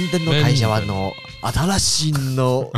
電の会社はあの、新しいの，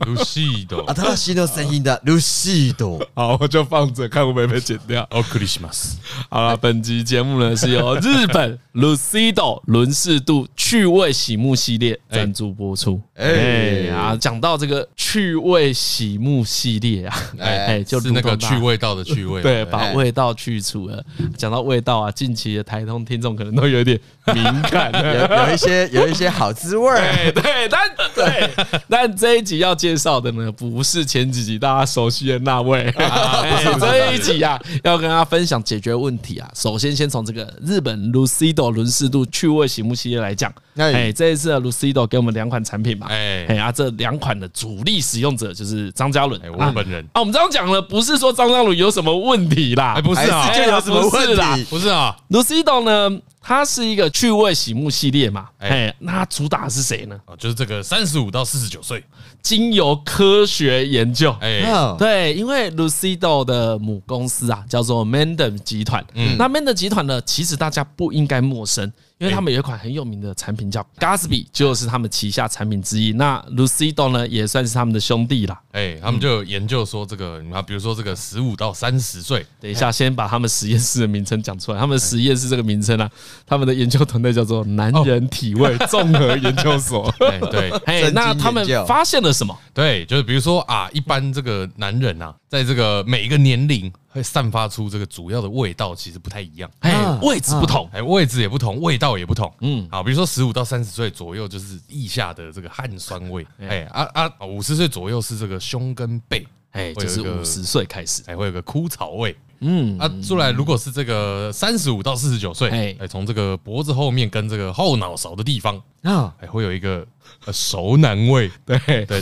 Lucido，新しいの声音的 Lucido。好，我就放着看会不会被剪掉。哦，克里斯玛斯。好了，本集节目呢是由日本 Lucido 轮适度趣味洗沐系列赞助播出。哎啊，讲到这个趣味洗沐系列啊，哎，就是那个去味道的趣味，对，把味道去除了。讲到味道啊，近期的台通听众可能都有点敏感，有有一些有一些好滋味儿。对，但 对，但这一集要介绍的呢，不是前几集大家熟悉的那位。这一集啊，要跟大家分享解决问题啊。首先，先从这个日本 Lucido 轮适度趣味洗目系列来讲。哎，这一次的 Lucido 给我们两款产品嘛。哎，哎啊，这两款的主力使用者就是张嘉伦，我本人啊。我们这样讲了，不是说张嘉伦有什么问题啦，不是啊，就有什么问题？不是啊，Lucido 呢？它是一个趣味洗沐系列嘛？哎，那它主打的是谁呢？就是这个三十五到四十九岁，经由科学研究，哎，哦、对，因为 Lucido 的母公司啊叫做 Mendem 集团，嗯，那 Mendem 集团呢，其实大家不应该陌生。因为他们有一款很有名的产品叫 Gatsby，就是他们旗下产品之一。那 Lucido 呢，也算是他们的兄弟啦。哎，他们就有研究说这个，你看，比如说这个十五到三十岁，等一下先把他们实验室的名称讲出来。他们实验室这个名称啊，他们的研究团队叫做男人体味综合研究所。对，哎，那他们发现了什么？对，就是比如说啊，一般这个男人啊，在这个每一个年龄。会散发出这个主要的味道，其实不太一样，哎，位置不同，哎，位置也不同，味道也不同，嗯，好，比如说十五到三十岁左右就是腋下的这个汗酸味，哎，啊啊，五十岁左右是这个胸跟背，哎，就是五十岁开始，还会有个枯草味，嗯，啊，出来如果是这个三十五到四十九岁，哎，从这个脖子后面跟这个后脑勺的地方啊，还会有一个。熟男味，对对 对，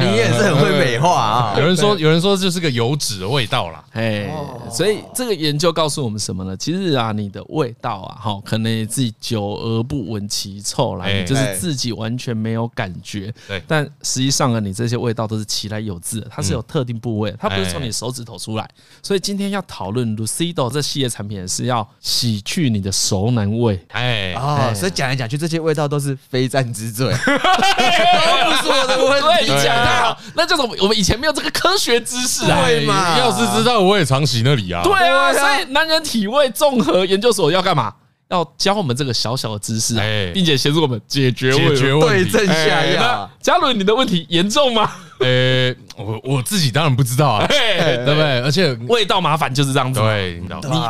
你也是很会美化啊。有人说，有人说就是个油脂的味道啦。哎，所以这个研究告诉我们什么呢？其实啊，你的味道啊，哈，可能你自己久而不闻其臭啦，就是自己完全没有感觉。对，但实际上啊，你这些味道都是其来有自，它是有特定部位，它不是从你手指头出来。所以今天要讨论 Lucido 这系列产品是要洗去你的熟男味。哎，哦，所以讲来讲去，这些味道都是非战之罪。不是我的问题，你讲太好，那就是我们以前没有这个科学知识啊。对嘛？要是知道，我也常洗那里啊。对啊，所以男人体位综合研究所要干嘛？要教我们这个小小的知识啊，并且协助我们解决问题，对症下药。嘉伦，你的问题严重吗？呃，我我自己当然不知道啊，对不对？而且味道麻烦就是这样子。对，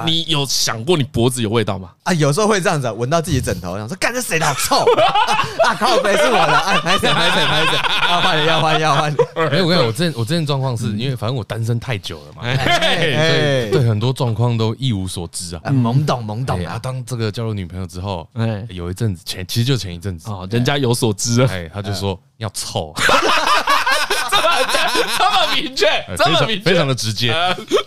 你你有想过你脖子有味道吗？啊，有时候会这样子，闻到自己枕头，想说，干这谁的好臭啊？靠北是我的，哎，拍谁拍谁拍谁，要换要换要换。哎，我跟你讲，我这我这件状况是因为反正我单身太久了嘛，对对，很多状况都一无所知啊，懵懂懵懂啊。当这个交了女朋友之后，哎，有一阵子前其实就前一阵子哦，人家有所知啊，哎，他就说要臭。这么明确，这么明确，非常的直接。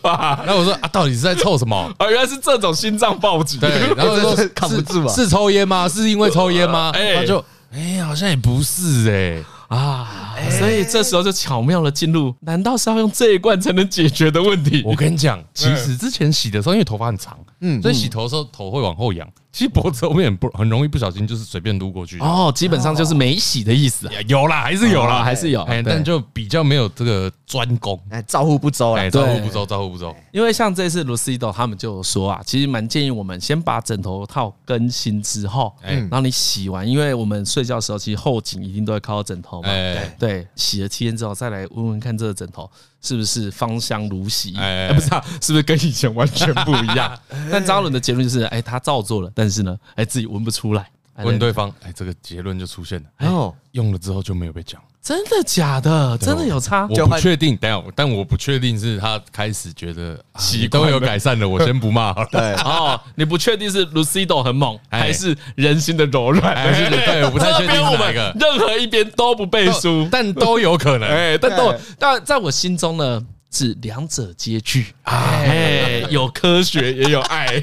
那我说啊，到底是在凑什么？啊，原来是这种心脏暴击。对，然后说扛不住啊，是抽烟吗？是因为抽烟吗？他就哎，好像也不是哎啊，所以这时候就巧妙的进入，难道是要用这一罐才能解决的问题？我跟你讲，其实之前洗的时候，因为头发很长，嗯，所以洗头的时候头会往后仰。其实脖子后面不很容易不小心就是随便撸过去哦，基本上就是没洗的意思。有啦，还是有啦，还是有，但就比较没有这个专攻，哎，照顾不周，哎，照顾不周，照顾不周。因为像这次 Lucido 他们就有说啊，其实蛮建议我们先把枕头套更新之后，哎，然后你洗完，因为我们睡觉的时候其实后颈一定都会靠到枕头嘛，对对，洗了七天之后再来闻闻看这个枕头是不是芳香如洗，哎，不知道是不是跟以前完全不一样。但张伦的结论就是，哎，他照做了，但是呢，哎，自己闻不出来。问对方，哎，这个结论就出现了。哦，用了之后就没有被讲。真的假的？真的有差？我不确定，等下，但我不确定是他开始觉得习惯有改善了。我先不骂好了。对，哦，你不确定是 Lucido 很猛，还是人心的柔软？对，我不太确定哪一个。任何一边都不背书，但都有可能。哎，但都，但在我心中呢，是两者皆具。哎，有科学也有爱。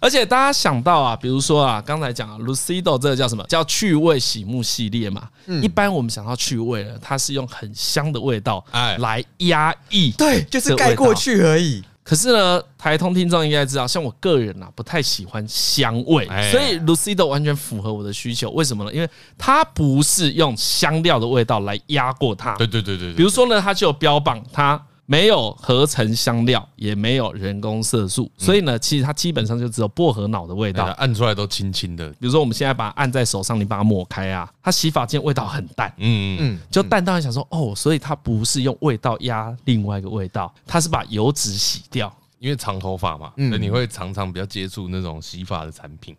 而且大家想到啊，比如说啊，刚才讲啊，Lucido 这个叫什么？叫趣味洗沐系列嘛。嗯，一般我们想到趣味了，它是用很香的味道哎来压抑，对，就是盖过去而已。可是呢，台通听众应该知道，像我个人啊，不太喜欢香味，所以 Lucido 完全符合我的需求。为什么呢？因为它不是用香料的味道来压过它。对对对对。比如说呢，它就有标榜它。没有合成香料，也没有人工色素，所以呢，其实它基本上就只有薄荷脑的味道，按出来都轻轻的。比如说我们现在把它按在手上，你把它抹开啊，它洗发精味道很淡，嗯嗯，就淡到你想说哦，所以它不是用味道压另外一个味道，它是把油脂洗掉，因为长头发嘛，所以你会常常比较接触那种洗发的产品。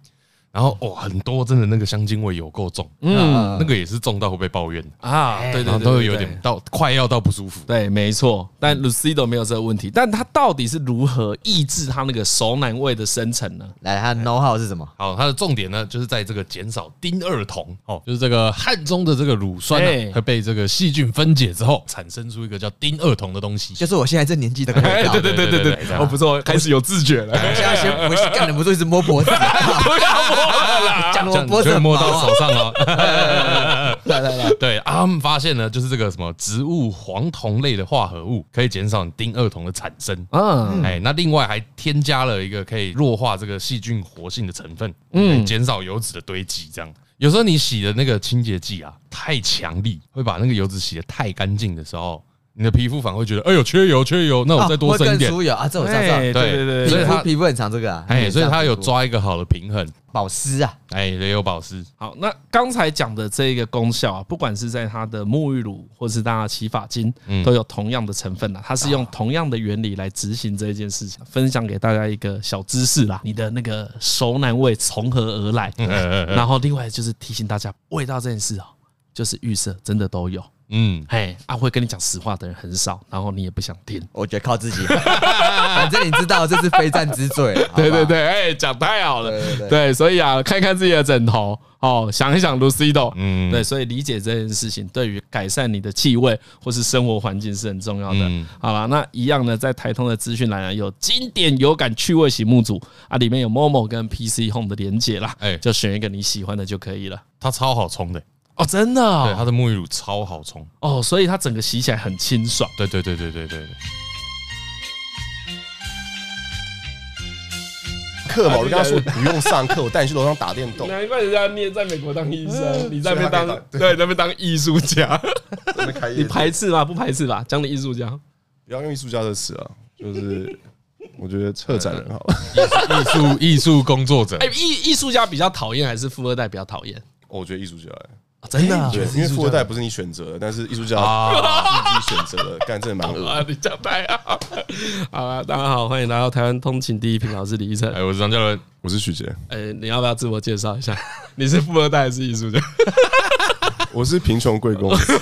然后哦，很多真的那个香精味有够重，嗯，那个也是重到会被抱怨啊，对对，都会有点到快要到不舒服。对，没错。但 Lucido 没有这个问题，但它到底是如何抑制它那个熟男味的生成呢？来，它的 know how 是什么？好，它的重点呢，就是在这个减少丁二酮哦，就是这个汗中的这个乳酸呢会被这个细菌分解之后，产生出一个叫丁二酮的东西，就是我现在这年纪的味道。对对对对对，哦，不错，开始有自觉了。现在先不干，忍不住一直摸脖子，不要。讲我脖子摸到手上哦。来来来，对啊，他们发现呢，就是这个什么植物黄酮类的化合物可以减少丁二酮的产生。嗯，哎，那另外还添加了一个可以弱化这个细菌活性的成分，嗯，减少油脂的堆积。这样，有时候你洗的那个清洁剂啊太强力，会把那个油脂洗得太干净的时候。你的皮肤反而会觉得，哎呦，缺油缺油，那我再多生一点。会更油啊，这我知道。对对对，所以它皮肤很长这个啊，哎，所以它有抓一个好的平衡，保湿啊，哎，也有保湿。好，那刚才讲的这一个功效啊，不管是在它的沐浴乳，或是大家洗发精，都有同样的成分啊。它是用同样的原理来执行这一件事情。分享给大家一个小知识啦，你的那个熟男味从何而来？然后另外就是提醒大家，味道这件事哦，就是预设真的都有。嗯，哎，啊，会跟你讲实话的人很少，然后你也不想听。我觉得靠自己，反正你知道这是非战之罪。对对对，哎，讲太好了。对，所以啊，看看自己的枕头，哦，想一想 Lucido。嗯，对，所以理解这件事情，对于改善你的气味或是生活环境是很重要的。好了，那一样呢，在台通的资讯栏有经典有感趣味醒目组啊，里面有 Momo 跟 PC Home 的连结啦，哎，就选一个你喜欢的就可以了。它超好冲的。哦，真的，哦，对，它的沐浴乳超好冲哦，所以它整个洗起来很清爽。对对对对对对。课嘛，我就跟他说不用上课，我带你去楼上打电动。难怪人家你也在美国当医生，你在那边当对，那边当艺术家。你排斥吗？不排斥吧？讲你艺术家，不要用艺术家的词啊，就是我觉得策展人好。艺术艺术工作者，哎，艺艺术家比较讨厌，还是富二代比较讨厌？我觉得艺术家，真的，对，因为富二代不是你选择的，但是艺术家自己选择的，干真的蛮恶 啊！你讲太好，好啊，大家好，欢迎来到台湾通勤第一品，我是李医生，哎，我是张教伦，我是许杰，哎，你要不要自我介绍一下？你是富二代还是艺术家？我是贫穷贵公子，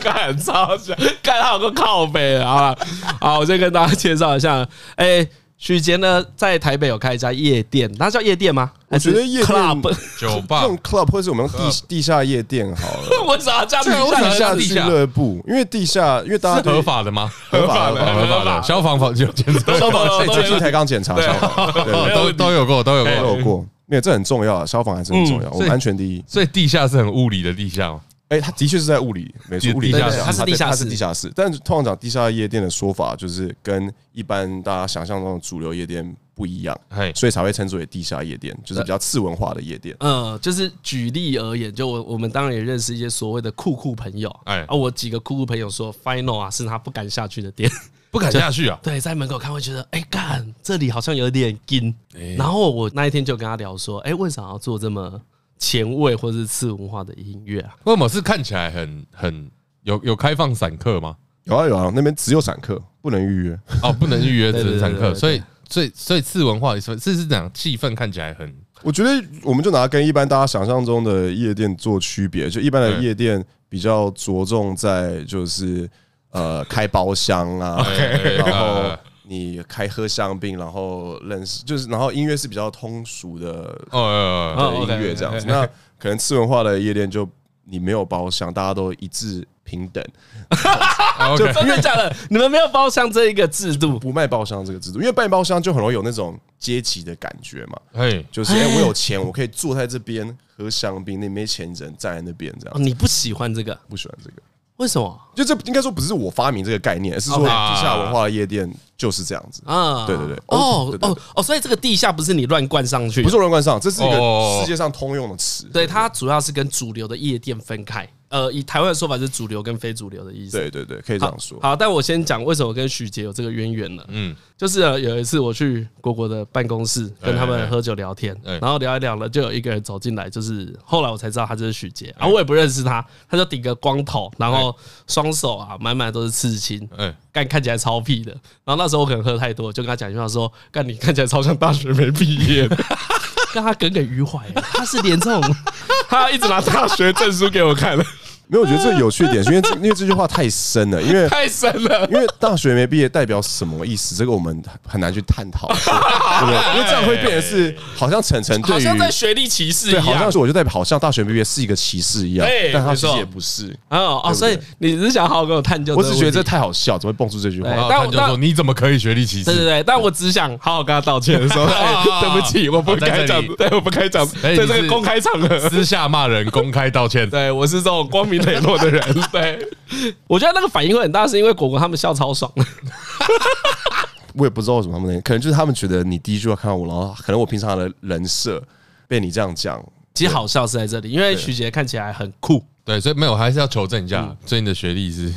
干超像，干他有个靠背，好了，好，我先跟大家介绍一下，哎。许杰呢，在台北有开一家夜店，那叫夜店吗？我觉得夜店 club 酒吧 用 club 或是我们用地 地下夜店好了。为啥这样？地下俱乐部，因为地下，因为大家合法的吗？合法的，合法的。消防房就检查，消防最近才刚检查，消防都都有过，都有过，都有过。因为这很重要啊，消防还是很重要，我们安全第一。所以地下是很物理的地下吗？哎，它的确是在物理，没错，物理地下室，它是地下室，它是地下室。但是通常讲地下夜店的说法，就是跟一般大家想象中的主流夜店不一样，所以才会称之为地下夜店，就是比较次文化的夜店。嗯，就是举例而言，就我我们当然也认识一些所谓的酷酷朋友，哎，啊，我几个酷酷朋友说，Final 啊是他不敢下去的店，不敢下去啊。对，在门口看会觉得，哎，干这里好像有点惊。然后我那一天就跟他聊说，哎，为啥要做这么？前卫或者是次文化的音乐啊？为什么是看起来很很有有开放散客吗？有啊有啊，那边只有散客，不能预约哦，不能预约 只能散客，所以所以所以次文化是是这样，气氛看起来很。我觉得我们就拿跟一般大家想象中的夜店做区别，就一般的夜店比较着重在就是呃开包厢啊，然后。你开喝香槟，然后认识，就是然后音乐是比较通俗的哦，音乐这样子。那可能次文化的夜店就你没有包厢，大家都一致平等。就真的假的？你们没有包厢这一个制度，不卖包厢这个制度，因为卖包厢就很容易有那种阶级的感觉嘛。哎，就是哎，我有钱，我可以坐在这边喝香槟，那没钱，你只能站在那边这样。你不喜欢这个？不喜欢这个。为什么？就这应该说不是我发明这个概念，而是说地下文化的夜店就是这样子啊。对对对，哦哦哦，所以这个地下不是你乱灌上去，不是乱冠上，这是一个世界上通用的词。对，它主要是跟主流的夜店分开。呃，以台湾的说法是主流跟非主流的意思。对对对，可以这样说。好，但我先讲为什么我跟许杰有这个渊源呢？嗯，就是有一次我去国国的办公室跟他们喝酒聊天，然后聊一聊了，就有一个人走进来，就是后来我才知道他就是许杰，然后我也不认识他，他就顶个光头，然后双手啊满满都是刺青，嗯，干看起来超屁的。然后那时候我可能喝太多，就跟他讲一句话说：“干你看起来超像大学没毕业。”让他耿耿于怀，他是连这种，他一直拿大学证书给我看了。没有，我觉得这有趣点，因为 因为这句话太深了，因为太深了，因为大学没毕业代表什么意思？这个我们很难去探讨，对不对？因为这样会变得是好像晨晨对于好像在学历歧视一样，好像是我就代表好像大学没毕业是一个歧视一样，但他其实也不是哦哦，所以你只是想好好跟我探究，我只觉得这太好笑，怎么会蹦出这句话？但我就说你怎么可以学历歧视？对对对，但我只想好好跟他道歉的时候，对不起，我不该讲，对，我不该讲，在这个公开场合。私下骂人，公开道歉，对我是这种光明磊落的人。对，我觉得那个反应会很大，是因为果果他们笑超爽。我也不知道为什么他们，可能就是他们觉得你第一句话看到我，然后可能我平常的人设被你这样讲。其实好笑是在这里，因为徐杰看起来很酷，对，所以没有，还是要求证一下，所以你的学历是。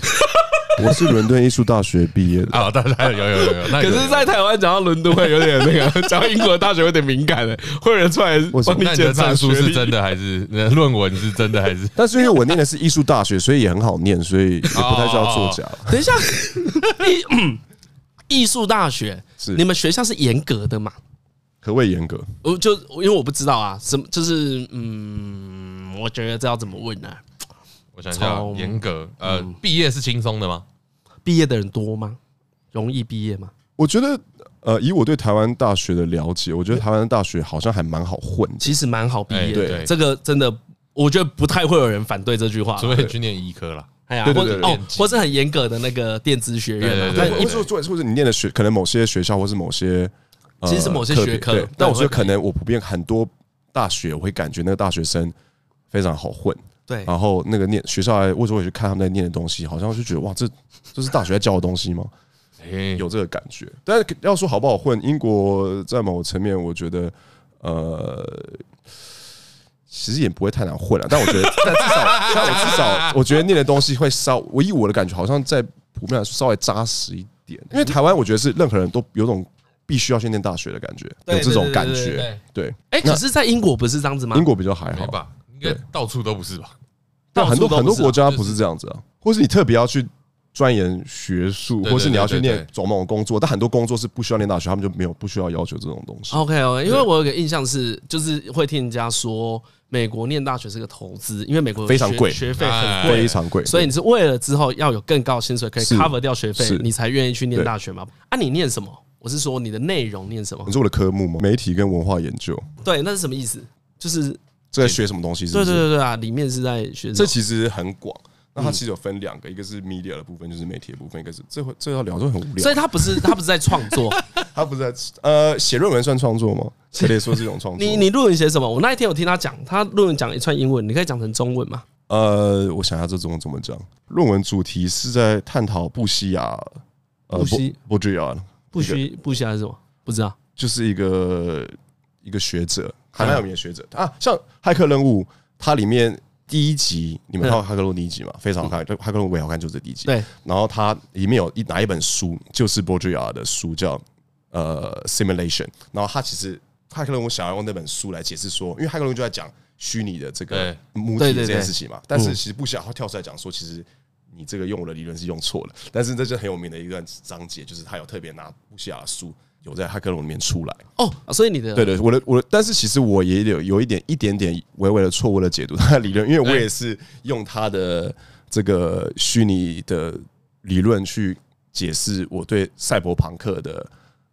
我是伦敦艺术大学毕业的啊，大家有有有有。可是，在台湾讲到伦敦会有点那个，讲到英国大学有点敏感的，会有人出来帮你检查书是真的还是论文是真的还是？但是因为我念的是艺术大学，所以也很好念，所以也不太需要作假。等一下，艺 艺术大学是你们学校是严格的吗？何谓严格。我就因为我不知道啊，什么就是嗯，我觉得这要怎么问呢？我想想，严格，呃，毕业是轻松的吗？毕业的人多吗？容易毕业吗？我觉得，呃，以我对台湾大学的了解，我觉得台湾大学好像还蛮好混，其实蛮好毕业。对，这个真的，我觉得不太会有人反对这句话。除非去念医科了，哎呀，或者哦，或是很严格的那个电子学院。但或者或者你念的学，可能某些学校或是某些，其实是某些学科。但我觉得可能我普遍很多大学，我会感觉那个大学生非常好混。对，然后那个念学校来，为什么会去看他们在念的东西？好像就觉得哇，这这是大学在教的东西吗？有这个感觉。但是要说好不好混，英国在某个层面，我觉得呃，其实也不会太难混了。但我觉得，但至少，但我至少，我觉得念的东西会稍，我以我的感觉好像在普遍来说稍微扎实一点。因为台湾，我觉得是任何人都有种必须要去念大学的感觉，有这种感觉。对，哎，可是，在英国不是这样子吗？英国比较还好吧。对，到处都不是吧？但很多很多国家不是这样子啊，或是你特别要去钻研学术，或是你要去念某种工作，但很多工作是不需要念大学，他们就没有不需要要求这种东西。OK OK，因为我有个印象是，就是会听人家说，美国念大学是个投资，因为美国非常贵，学费很贵，非常贵，所以你是为了之后要有更高薪水可以 cover 掉学费，你才愿意去念大学吗？啊，你念什么？我是说你的内容念什么？你是我的科目吗？媒体跟文化研究。对，那是什么意思？就是。这在学什么东西是不是？对对对对啊，里面是在学。这其实很广，那它其实有分两个，一个是 media 的部分，就是媒体的部分，一个是这会这要聊就很无聊。所以他不是 他不是在创作，他不是在呃写论文算创作吗？可以说是一种创作。你你论文写什么？我那一天有听他讲，他论文讲一串英文，你可以讲成中文吗？呃，我想一下这中文怎么讲。论文主题是在探讨布西亚，布西布吉亚，布西布西亚是什么？不知道，就是一个一个学者，还蛮有名的学者啊，像骇客任务。它里面第一集你们看过《骇客任务》第一集嘛？非常好看，《骇客任务》也好看，就是第一集。对。然后它里面有一哪一本书，就是波吉亚的书，叫呃《Simulation》。然后他其实《骇客任务》想要用那本书来解释说，因为《骇客任务》就在讲虚拟的这个母体这件事情嘛。但是其实不想他跳出来讲说，其实你这个用我的理论是用错了。但是这是很有名的一段章节，就是他有特别拿布希亚的书。有在骇客任务里面出来哦，所以你的对对，我的我的，但是其实我也有有一点一点点微微的错误的解读他的理论，因为我也是用他的这个虚拟的理论去解释我对赛博朋克的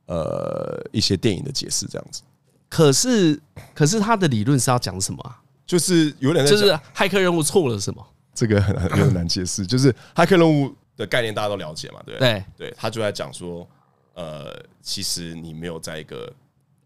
呃一些电影的解释，这样子。可是可是他的理论是要讲什么啊？就是有点就是骇客任务错了什么？这个很 很有点难解释。就是骇客任务的概念大家都了解嘛？对对对，他就在讲说。呃，其实你没有在一个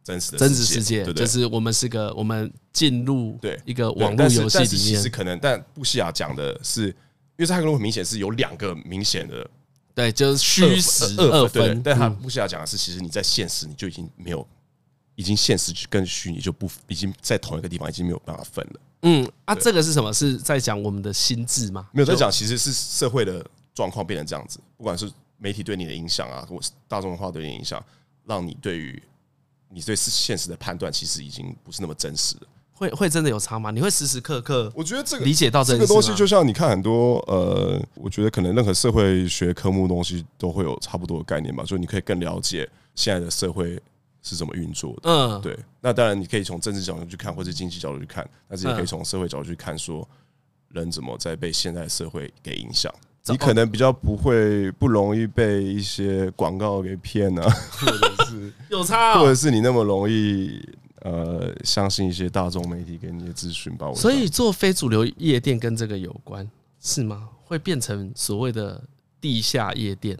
真实的真实世界，就是我们是个我们进入对一个网络游戏里面，其实可能，但布西亚讲的是因为这太空人很明显是有两个明显的，对，就是虚实二分。但他目前要讲的是，其实你在现实你就已经没有，已经现实跟虚拟就不已经在同一个地方，已经没有办法分了。嗯，啊，这个是什么？是在讲我们的心智吗？没有在讲，其实是社会的状况变成这样子，不管是媒体对你的影响啊，或是大众文化对你的影响，让你对于你对现实的判断，其实已经不是那么真实了。会会真的有差吗？你会时时刻刻？我觉得这个理解到这个东西，就像你看很多呃，我觉得可能任何社会学科目东西都会有差不多的概念吧，所以你可以更了解现在的社会是怎么运作的。嗯，对。那当然，你可以从政治角度去看，或者经济角度去看，但是也可以从社会角度去看，说人怎么在被现代社会给影响。你可能比较不会不容易被一些广告给骗啊，或者是有差，或者是你那么容易。呃，相信一些大众媒体给你的资讯吧。所以做非主流夜店跟这个有关是吗？会变成所谓的地下夜店？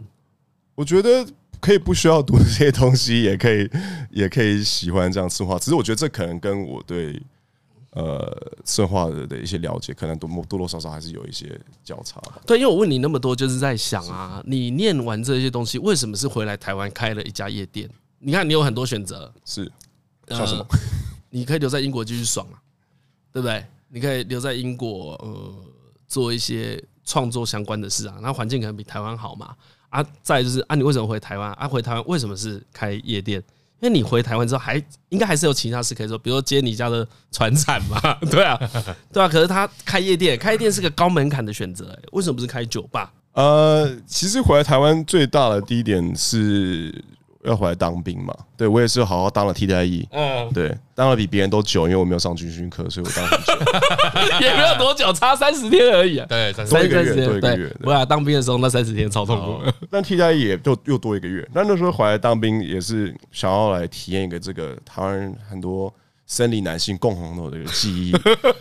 我觉得可以不需要读这些东西，也可以也可以喜欢这样吃话。只是我觉得这可能跟我对呃策划的的一些了解，可能多多多少少还是有一些交叉。对，因为我问你那么多，就是在想啊，你念完这些东西，为什么是回来台湾开了一家夜店？你看，你有很多选择，是。像什么？你可以留在英国继续爽啊，对不对？你可以留在英国，呃，做一些创作相关的事啊。那环境可能比台湾好嘛？啊，再就是啊，你为什么回台湾？啊，回台湾为什么是开夜店？因为你回台湾之后，还应该还是有其他事可以做，比如接你家的船产嘛，对啊，对啊。可是他开夜店，开夜店是个高门槛的选择，为什么不是开酒吧？呃，其实回来台湾最大的第一点是。要回来当兵嘛？对，我也是好好当了替代役。嗯，对，当了比别人都久，因为我没有上军训课，所以我当很久。也没有多久，差三十天而已啊。对，多一个月，多一个月。我俩当兵的时候，那三十天超痛苦。但替代役也就又多一个月。那那时候回来当兵，也是想要来体验一个这个台湾很多生理男性共同的这个记忆。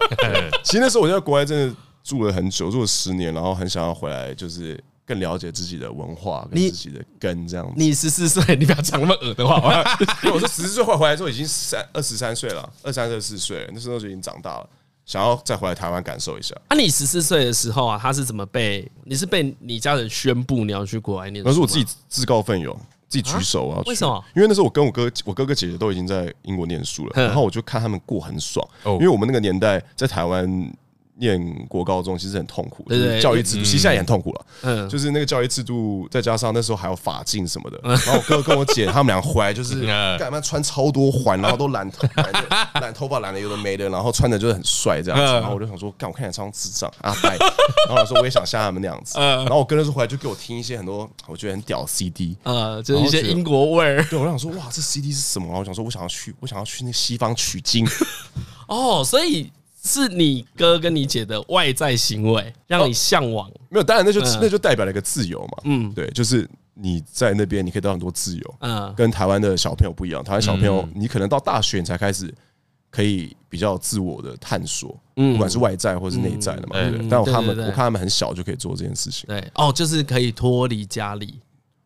其实那时候我在国外真的住了很久，住了十年，然后很想要回来，就是。更了解自己的文化，跟自己的根这样子。你十四岁，你不要讲那么恶的话。因为我是十四岁回回来之后已经三二十三岁了，二三二四岁，那时候就已经长大了，想要再回来台湾感受一下。啊，你十四岁的时候啊，他是怎么被？你是被你家人宣布你要去国外念书？那是我自己自告奋勇，自己举手啊。为什么？因为那时候我跟我哥、我哥哥姐姐都已经在英国念书了，然后我就看他们过很爽。因为我们那个年代在台湾。念国高中其实很痛苦，就是教育制度，其实现在也很痛苦了。嗯，就是那个教育制度，再加上那时候还有法禁什么的。然后我哥跟我姐他们俩回来，就是 干嘛穿超多环，然后都染头，染头发染的有的没的，然后穿的就是很帅这样子。然后我就想说，干我看起来超像智障啊！然后我说我也想像他们那样子。然后我哥那时候回来就给我听一些很多我觉得很屌 CD，啊，就是一些英国味儿。对，我想说哇，这 CD 是什么？然后我想说我想要去，我想要去那西方取经。哦，所以。是你哥跟你姐的外在行为让你向往？没有，当然那就那就代表了一个自由嘛。嗯，对，就是你在那边你可以得到很多自由。嗯，跟台湾的小朋友不一样，台湾小朋友你可能到大学你才开始可以比较自我的探索，嗯不管是外在或是内在的嘛。对，但我他们我看他们很小就可以做这件事情。对，哦，就是可以脱离家里。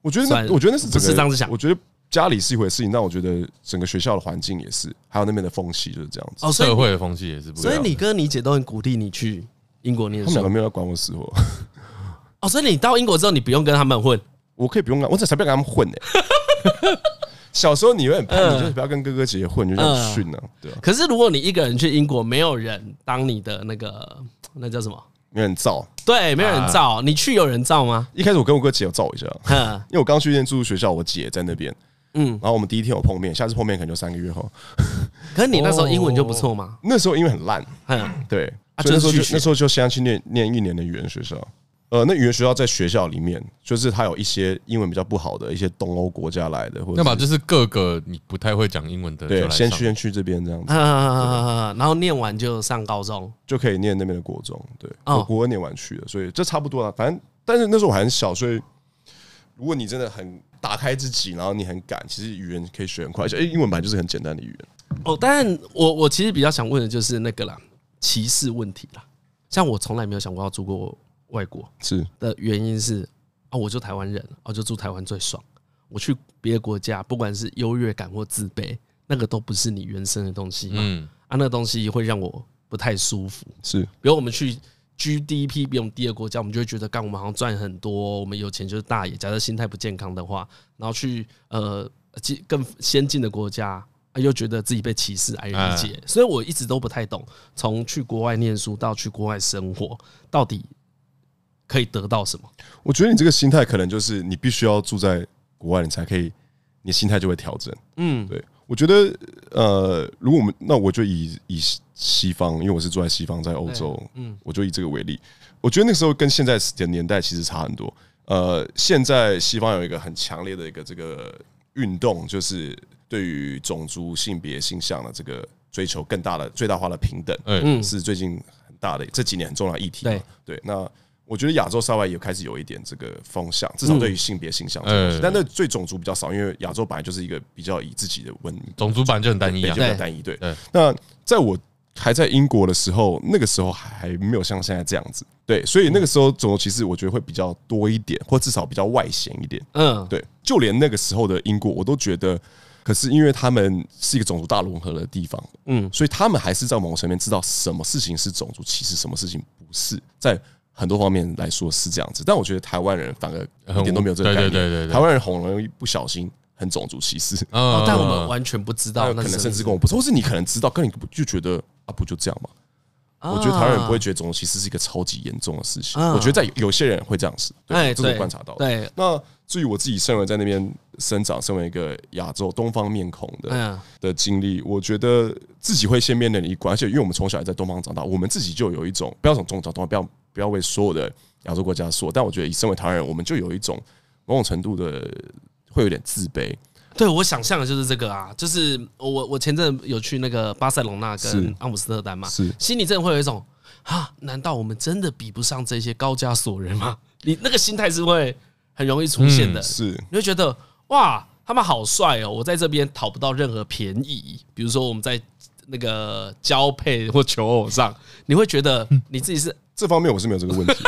我觉得那我觉得那是不是这样子想？我觉得。家里是一回事情，但我觉得整个学校的环境也是，还有那边的风气就是这样子。哦，社会的风气也是不一样。所以你跟、你姐都很鼓励你去英国念书。他们两个没有要管我死活。哦，所以你到英国之后，你不用跟他们混。我可以不用啊，我这才不要跟他们混呢。小时候你有点叛逆，就是不要跟哥哥姐姐混，就这样训呢。对啊。可是如果你一个人去英国，没有人当你的那个那叫什么？没有人罩。对，没有人罩。你去有人罩吗？一开始我跟我哥姐有罩一下，因为我刚去念住宿学校，我姐在那边。嗯，然后我们第一天有碰面，下次碰面可能就三个月后。可是你那时候英文就不错吗？那时候英文很烂，嗯，对，所以那时候就那时候就先去念念一年的语言学校。呃，那语言学校在学校里面，就是它有一些英文比较不好的一些东欧国家来的，或者那么就是各个你不太会讲英文的，对，先去先去这边这样子，然后念完就上高中，就可以念那边的国中，对，我国文念完去的，所以这差不多了。反正，但是那时候我还很小，所以如果你真的很。打开自己，然后你很敢，其实语言可以学很快，而且英文版就是很简单的语言。哦，但我我其实比较想问的就是那个啦，歧视问题啦。像我从来没有想过要住过外国，是的原因是啊，我就台湾人，我就住台湾最爽。我去别的国家，不管是优越感或自卑，那个都不是你原生的东西嘛。嗯，啊，那个东西会让我不太舒服。是，比如我们去 GDP 比我们低的国家，我们就会觉得，干我们好像赚很多，我们有钱就是大爷。假设心态不健康的话，然后去呃更先进的国家，又觉得自己被歧视、挨理解，所以我一直都不太懂，从去国外念书到去国外生活，到底可以得到什么？我觉得你这个心态可能就是你必须要住在国外，你才可以，你心态就会调整。嗯，对。我觉得，呃，如果我们那我就以以西方，因为我是住在西方，在欧洲，嗯，我就以这个为例。我觉得那个时候跟现在的年代其实差很多。呃，现在西方有一个很强烈的一个这个运动，就是对于种族、性别、性向的这个追求更大的最大化的平等，嗯，是最近很大的这几年很重要的议题。对，对，那。我觉得亚洲稍微有开始有一点这个风向，至少对于性别形象这东西，但那最种族比较少，因为亚洲本来就是一个比较以自己的文明，种族本来就很单一，就很单一。对，那在我还在英国的时候，那个时候还没有像现在这样子。对，所以那个时候种族歧视我觉得会比较多一点，或至少比较外显一点。嗯，对，就连那个时候的英国，我都觉得，可是因为他们是一个种族大融合的地方，嗯，所以他们还是在某个层面知道什么事情是种族歧视，什么事情不是在。很多方面来说是这样子，但我觉得台湾人反而一点都没有这个概念。对对对对，台湾人很容易不小心很种族歧视，但我们完全不知道，可能甚至跟我不是，或是你可能知道，跟你就觉得啊，不就这样吗？我觉得台湾人不会觉得种族歧视是一个超级严重的事情。我觉得在有些人会这样子，对，这是我观察到的。对，那至于我自己身为在那边生长，身为一个亚洲东方面孔的的经历，我觉得自己会先面临一关，而且因为我们从小也在东方长大，我们自己就有一种不要从中找东方，不要。不要为所有的亚洲国家说，但我觉得以身为台湾人，我们就有一种某种程度的会有点自卑。对，我想象的就是这个啊，就是我我前阵有去那个巴塞隆纳跟阿姆斯特丹嘛，是心里真的会有一种啊，难道我们真的比不上这些高加索人吗？你那个心态是会很容易出现的，是你会觉得哇，他们好帅哦，我在这边讨不到任何便宜，比如说我们在那个交配或求偶上，你会觉得你自己是。这方面我是没有这个问题。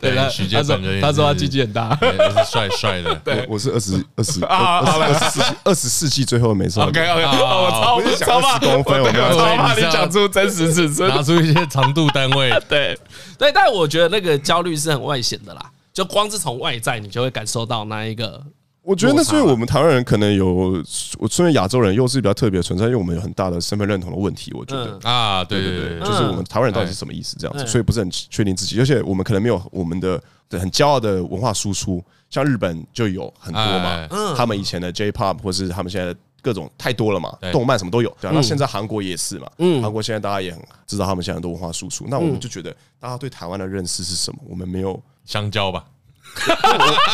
对，许杰本人他说他鸡鸡很大，是帅帅的。对，我是二十二十 二十世纪二十世纪最后的美少女。OK OK，我超我超怕公分，我超怕你讲出真实尺寸，拿出一些长度单位。对对，但我觉得那个焦虑是很外显的啦，就光是从外在，你就会感受到那一个。我觉得那是因为我们台湾人可能有，我身为亚洲人又是比较特别的存在，因为我们有很大的身份认同的问题。我觉得啊，对对对，就是我们台湾人到底是什么意思这样子，所以不是很确定自己，而且我们可能没有我们的很骄傲的文化输出，像日本就有很多嘛，他们以前的 J-pop 或是他们现在的各种太多了嘛，动漫什么都有。对，那现在韩国也是嘛，韩国现在大家也很知道他们现在很多文化输出，那我们就觉得大家对台湾的认识是什么？我们没有香蕉吧？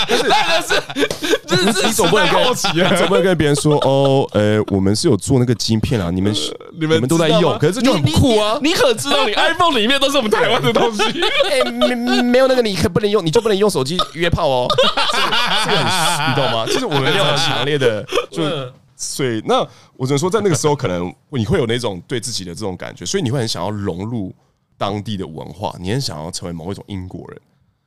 但是，但是，就是你总不能跟总不能跟别人说哦，呃，我们是有做那个晶片啊，你们你们都在用，可是这就很酷啊！你可知道，你 iPhone 里面都是我们台湾的东西。哎，没没有那个，你可不能用，你就不能用手机约炮哦。这个很，你懂吗？就是我们没有很强烈的，就所以那我只能说，在那个时候，可能你会有那种对自己的这种感觉，所以你会很想要融入当地的文化，你很想要成为某一种英国人。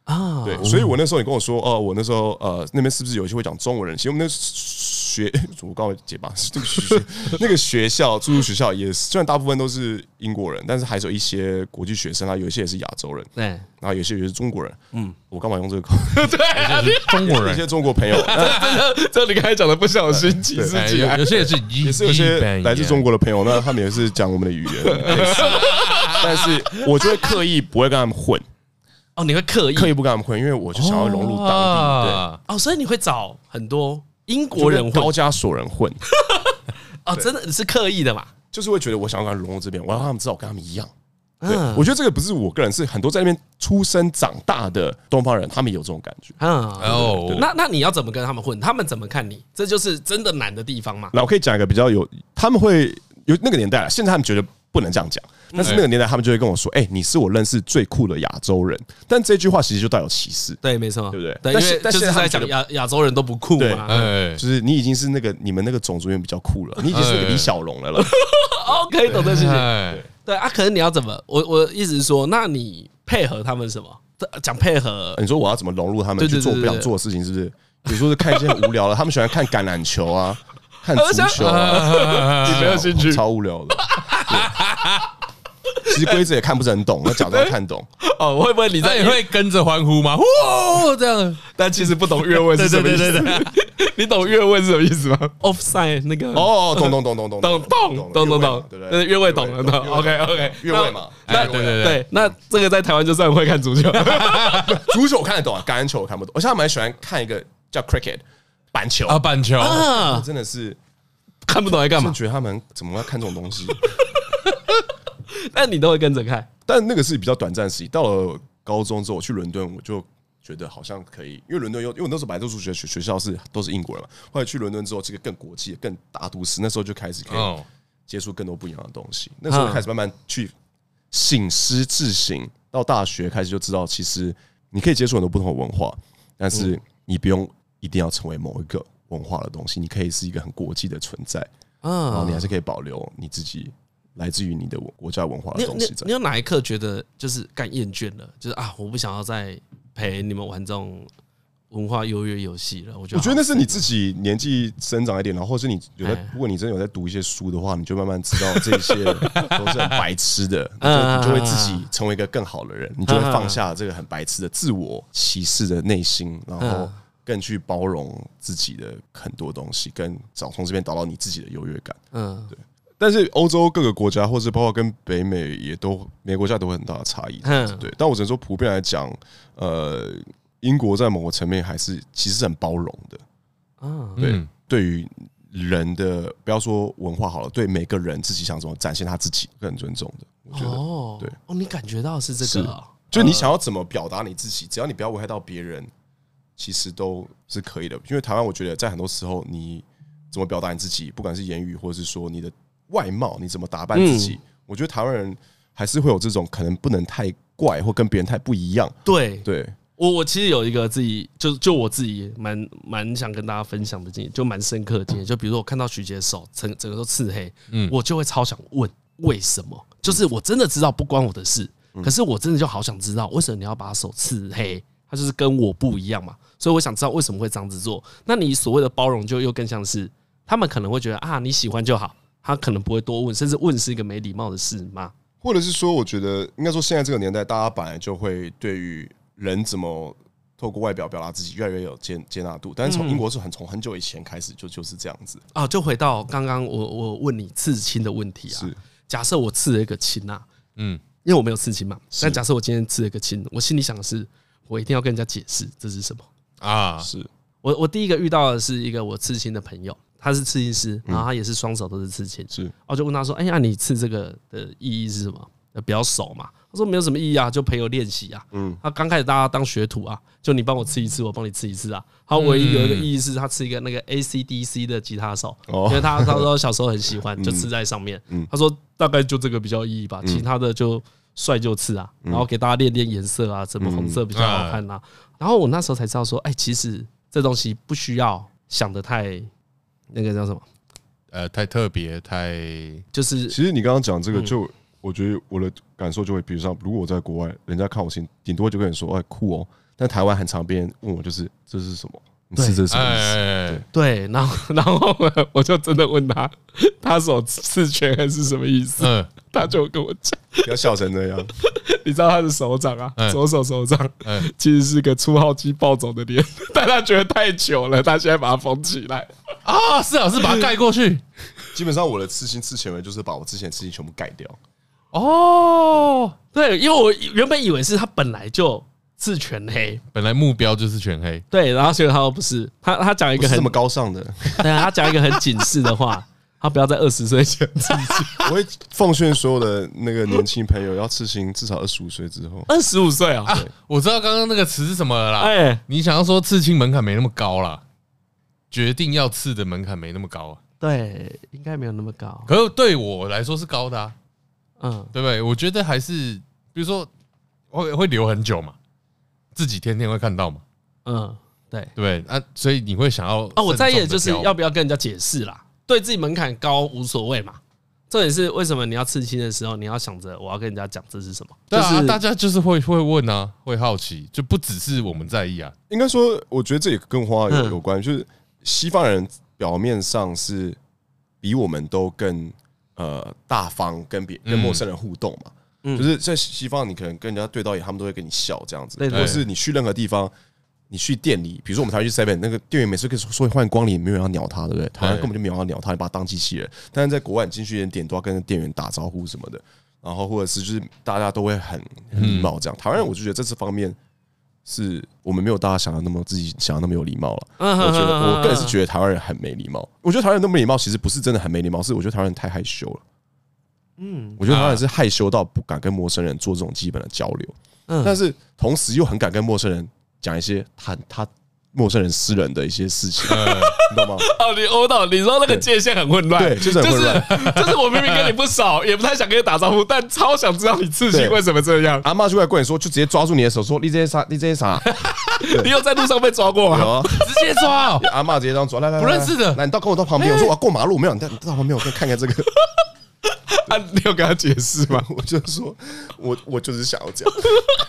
啊，对，所以我那时候你跟我说，哦，我那时候呃，那边是不是有一些会讲中文人？其实我们那学，我刚刚结巴，这个学 那个学校住宿学校也是，虽然大部分都是英国人，但是还是有一些国际学生啊，有一些也是亚洲人，对，然后有些也是中国人。嗯，我干嘛用这个口？对，中国人，一些中国朋友，这你刚才讲的不小心歧视起来，有些也是，也是有些来自中国的朋友，那他们也是讲我们的语言，但是我就会刻意不会跟他们混。哦，你会刻意刻意不跟他们混，因为我就想要融入当地。对，哦，所以你会找很多英国人混，高加索人混。哦，真的是刻意的嘛？就是会觉得我想要跟他融入这边，我要让他们知道我跟他们一样。对，我觉得这个不是我个人，是很多在那边出生长大的东方人，他们有这种感觉。嗯，哦，那那你要怎么跟他们混？他们怎么看你？这就是真的难的地方嘛。那我可以讲一个比较有，他们会有那个年代，现在他们觉得不能这样讲。但是那个年代，他们就会跟我说：“哎，你是我认识最酷的亚洲人。”但这句话其实就带有歧视。对，没错，对不对？但是但是在讲亚亚洲人都不酷嘛？对，就是你已经是那个你们那个种族人比较酷了，你已经是李小龙了了。OK，懂这事情。对啊，可能你要怎么？我我意思是说，那你配合他们什么？讲配合？你说我要怎么融入他们去做不想做的事情？是不是？比如说是看一些很无聊的，他们喜欢看橄榄球啊，看足球啊，你没有兴趣，超无聊的。其实规则也看不是很懂，我假装看懂。哦，会不会你在也会跟着欢呼吗？哇，这样，但其实不懂越位是什么意思？你懂越位是什么意思吗？Offside 那个哦，懂懂懂懂懂懂懂懂懂懂，对对，越位懂了懂。OK OK，越位嘛，那对对对，那这个在台湾就算会看足球，足球我看得懂啊，橄榄球我看不懂。我现在蛮喜欢看一个叫 Cricket 板球啊，板球啊，真的是看不懂在干嘛？觉得他们怎么要看这种东西？但你都会跟着看，但那个是比较短暂时期。到了高中之后，我去伦敦，我就觉得好像可以，因为伦敦有，因为我那时候本来都是学学学校是都是英国人嘛。后来去伦敦之后，这个更国际、更大都市，那时候就开始可以接触更多不一样的东西。那时候开始慢慢去醒思自省，到大学开始就知道，其实你可以接触很多不同的文化，但是你不用一定要成为某一个文化的东西，你可以是一个很国际的存在，嗯然后你还是可以保留你自己。来自于你的国家文化的东西在。你有哪一刻觉得就是干厌倦了？就是啊，我不想要再陪你们玩这种文化优越游戏了。我觉得，我觉得那是你自己年纪增长一点，然后或是你有在，如果你真的有在读一些书的话，你就慢慢知道这些 都是很白痴的，你就你就会自己成为一个更好的人，你就会放下这个很白痴的自我歧视的内心，然后更去包容自己的很多东西，跟找从这边找到你自己的优越感。嗯，对。但是欧洲各个国家，或是包括跟北美，也都每个国家都会很大的差异。嗯对，但我只能说，普遍来讲，呃，英国在某个层面还是其实是很包容的。啊，对，对于人的，不要说文化好了，对每个人自己想怎么展现他自己，很尊重的。我觉得，哦，对，哦，你感觉到是这个，就你想要怎么表达你自己，只要你不要危害到别人，其实都是可以的。因为台湾，我觉得在很多时候，你怎么表达你自己，不管是言语，或者是说你的。外貌你怎么打扮自己？嗯、我觉得台湾人还是会有这种可能不能太怪或跟别人太不一样。对对，我我其实有一个自己就就我自己蛮蛮想跟大家分享的经验，就蛮深刻的经验。就比如说我看到徐杰手整整个都刺黑，嗯，我就会超想问为什么？就是我真的知道不关我的事，可是我真的就好想知道为什么你要把手刺黑？他就是跟我不一样嘛，所以我想知道为什么会这样子做。那你所谓的包容，就又更像是他们可能会觉得啊，你喜欢就好。他可能不会多问，甚至问是一个没礼貌的事吗？或者是说，我觉得应该说，现在这个年代，大家本来就会对于人怎么透过外表表达自己，越来越有接接纳度。但是从英国是很从很久以前开始就就是这样子啊。就回到刚刚我我问你刺青的问题啊，是假设我刺了一个青啊，嗯，因为我没有刺青嘛，但假设我今天刺了一个青，我心里想的是，我一定要跟人家解释这是什么啊？是我我第一个遇到的是一个我刺青的朋友。他是刺青师，然后他也是双手都是刺青，是，我就问他说：“哎呀，你刺这个的意义是什么？比较熟嘛？”他说：“没有什么意义啊，就朋友练习啊。”嗯，他刚开始大家当学徒啊，就你帮我刺一次，我帮你刺一次啊。他唯一有一个意义是他刺一个那个 AC/DC 的吉他手，因为他他说小时候很喜欢，就刺在上面。他说大概就这个比较意义吧，其他的就帅就刺啊，然后给大家练练颜色啊，什么红色比较好看啊。然后我那时候才知道说，哎，其实这东西不需要想的太。那个叫什么？呃，太特别，太就是。其实你刚刚讲这个，就我觉得我的感受就会，比如说，如果我在国外，人家看我行，顶多就跟你说，哎，酷哦。但台湾很常别人问我，就是这是什么？你是这什么意思？对，然后然后我就真的问他，他手刺拳还是什么意思？嗯，他就跟我讲，不要笑成这样。你知道他的手掌啊，左手手掌，其实是个初号机暴走的脸，但他觉得太久了，他现在把它缝起来。啊，是啊，是把它盖过去。基本上我的刺青刺前面就是把我之前的刺青全部盖掉。哦，对，因为我原本以为是他本来就刺全黑，本来目标就是全黑。对，然后结果他说不是，他他讲一个很这么高尚的，对啊，他讲一个很警示的话，他不要在二十岁前刺青。我会奉劝所有的那个年轻朋友要刺青，至少二十五岁之后。二十五岁啊？我知道刚刚那个词是什么了啦。哎，你想要说刺青门槛没那么高啦？决定要刺的门槛没那么高啊，对，应该没有那么高。可是对我来说是高的啊，嗯，对不对？我觉得还是，比如说会会留很久嘛，自己天天会看到嘛，嗯，对，对啊，所以你会想要啊，我在意的就是要不要跟人家解释啦，对自己门槛高无所谓嘛。重点是为什么你要刺青的时候，你要想着我要跟人家讲这是什么？对啊，大家就是会会问啊，会好奇，就不只是我们在意啊。应该说，我觉得这也跟花有有关，就是。西方人表面上是比我们都更呃大方，跟别跟陌生人互动嘛。就是在西方，你可能跟人家对到眼，他们都会跟你笑这样子，或者是你去任何地方，你去店里，比如说我们台湾去 Seven，那个店员每次跟说欢迎光临，没有人要鸟他，对不对？台湾根本就没有人要鸟他，你把他当机器人。但是在国外，你进去点点都要跟店员打招呼什么的，然后或者是就是大家都会很礼貌这样。台湾人我就觉得这次方面是我们没有大家想的那么自己想的那么有礼貌了。我觉得我个人是觉得台湾人很没礼貌。我觉得台湾人那么没礼貌，其实不是真的很没礼貌，是我觉得台湾人太害羞了。嗯，我觉得台湾人是害羞到不敢跟陌生人做这种基本的交流，嗯，但是同时又很敢跟陌生人讲一些他他陌生人私人的一些事情，你懂吗？哦，你欧到，你知道那个界限很混乱，对，就是很混乱，就是我明明跟你不熟，也不太想跟你打招呼，但超想知道你自己为什么这样。阿妈就会跟你说，就直接抓住你的手说：“你这些啥？你这些啥？”你有在路上被抓过吗？有，直接抓，阿妈直接这样抓，来来，不认识的，来你到跟我到旁边，我说我要过马路，没有，你到你到旁边，我可以看看这个。啊，你有跟他解释吗？我就说，我我就是想要这样，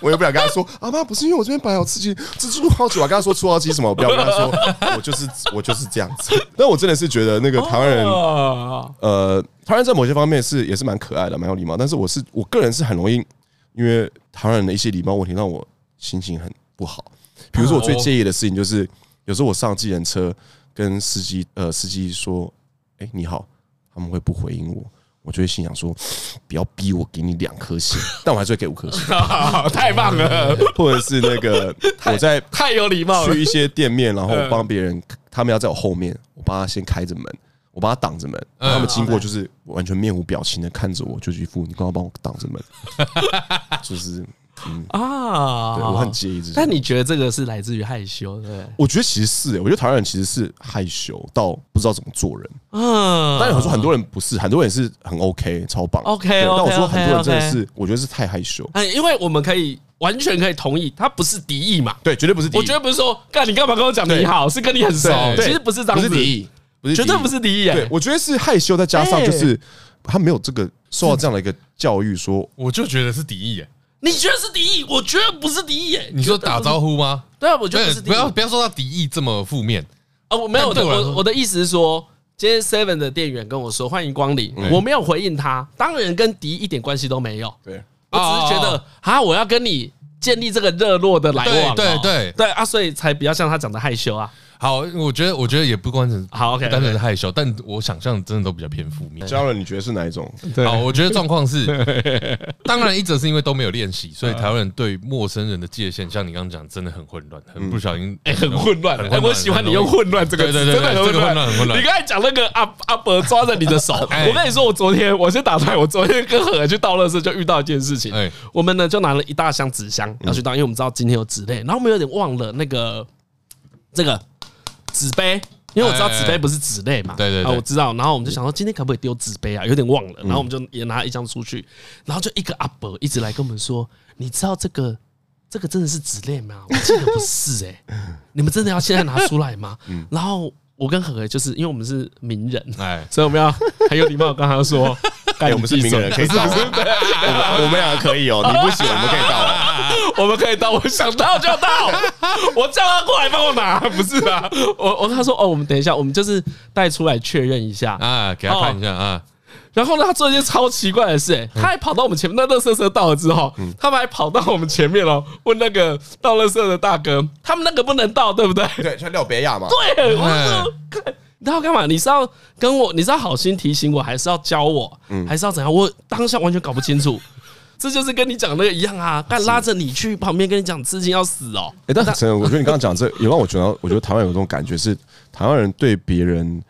我也不想跟他说，阿妈不是因为我这边本来有刺激，蜘蛛好奇，我跟他说出好奇什么，我不要跟他说，我就是我就是这样子。但我真的是觉得那个台湾人，呃，台湾人在某些方面是也是蛮可爱的，蛮有礼貌。但是我是我个人是很容易，因为台湾人的一些礼貌问题让我心情很不好。比如说，我最介意的事情就是，有时候我上计程车跟司机呃司机说，哎，你好，他们会不回应我。我就会心想说，不要逼我给你两颗星，但我还是会给五颗星。太棒了！或者是那个我在太有礼貌，去一些店面，然后帮别人，他们要在我后面，我帮他先开着门，我帮他挡着门，他们经过就是完全面无表情的看着我，就一副你刚刚帮我挡着门，就是。嗯啊，对，我很介意这。但你觉得这个是来自于害羞？对，我觉得其实是，我觉得台湾人其实是害羞到不知道怎么做人。嗯，但有时候很多人不是，很多人是很 OK，超棒。OK，但我说很多人真的是，我觉得是太害羞。嗯，因为我们可以完全可以同意，他不是敌意嘛？对，绝对不是敌意。我觉得不是说，干你干嘛跟我讲你好？是跟你很熟。其实不是这样子，不是敌意，绝对不是敌意。对，我觉得是害羞，再加上就是他没有这个受到这样的一个教育，说我就觉得是敌意。你觉得是敌意？我觉得不是敌意耶。你说打招呼吗？对啊，我觉得不是敌意。不要不要说到敌意这么负面啊！我没有的，我我的意思是说，今天 Seven 的店员跟我说欢迎光临，我没有回应他，当然跟敌意一点关系都没有。对，我只是觉得啊，我要跟你建立这个热络的来往。对对对啊，所以才比较像他讲的害羞啊。好，我觉得我觉得也不光是好，OK，单纯是害羞，但我想象真的都比较偏负面。教了，你觉得是哪一种？好，我觉得状况是，当然一则是因为都没有练习，所以台湾人对陌生人的界限，像你刚刚讲，真的很混乱，很不小心，哎，很混乱。哎，我喜欢你用混乱这个词，真的很混乱，很混乱。你刚才讲那个阿阿伯抓着你的手，我跟你说，我昨天我先打断，我昨天跟何儿去倒垃圾，就遇到一件事情。哎，我们呢就拿了一大箱纸箱要去倒，因为我们知道今天有纸类，然后我们有点忘了那个这个。纸杯，因为我知道纸杯不是纸类嘛，对对啊，我知道。然后我们就想说，今天可不可以丢纸杯啊？有点忘了。然后我们就也拿一张出去，然后就一个阿伯一直来跟我们说：“你知道这个这个真的是纸类吗？”我记得不是哎，你们真的要现在拿出来吗？然后我跟何何就是因为我们是名人，哎，所以我们要很有礼貌，跟他说：“ 我们是名人，可以到。”我们两个可以哦，你不行，我们可以到。我们可以到，我想到就到，我叫他过来帮我拿，不是啊？我我他说哦，我们等一下，我们就是带出来确认一下啊，给他看一下啊。然后呢，他做一件超奇怪的事，哎，他还跑到我们前面，那乐色车到了之后，他们还跑到我们前面了，问那个倒乐色的大哥，他们那个不能倒，对不对？对，像廖别亚嘛。对，我说，你知道干嘛？你是要跟我，你是要好心提醒我，还是要教我，还是要怎样？我当下完全搞不清楚。这就是跟你讲那个一样啊，但拉着你去旁边跟你讲刺青要死哦。哎，但是我觉得你刚刚讲这，也让我觉得，我觉得台湾有这种感觉是，台湾人对别人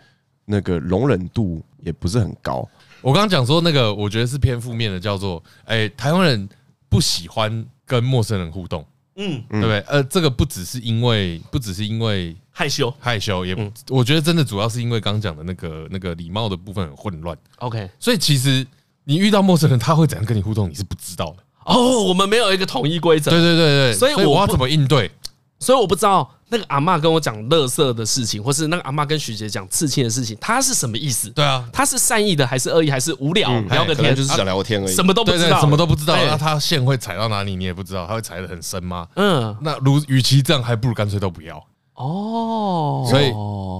那个容忍度也不是很高。我刚刚讲说那个，我觉得是偏负面的，叫做哎，台湾人不喜欢跟陌生人互动，嗯，对不对？呃，这个不只是因为，不只是因为害羞，害羞也，我觉得真的主要是因为刚刚讲的那个那个礼貌的部分很混乱。OK，所以其实。你遇到陌生人，他会怎样跟你互动？你是不知道的哦。我们没有一个统一规则。对对对对，所以我要怎么应对？所以我不知道那个阿嬷跟我讲乐色的事情，或是那个阿嬷跟徐杰讲刺青的事情，他是什么意思？对啊，他是善意的还是恶意还是无聊聊个天？就是想聊天而已，什么都不知道，什么都不知道。那他线会踩到哪里？你也不知道，他会踩得很深吗？嗯，那如与其这样，还不如干脆都不要。哦，所以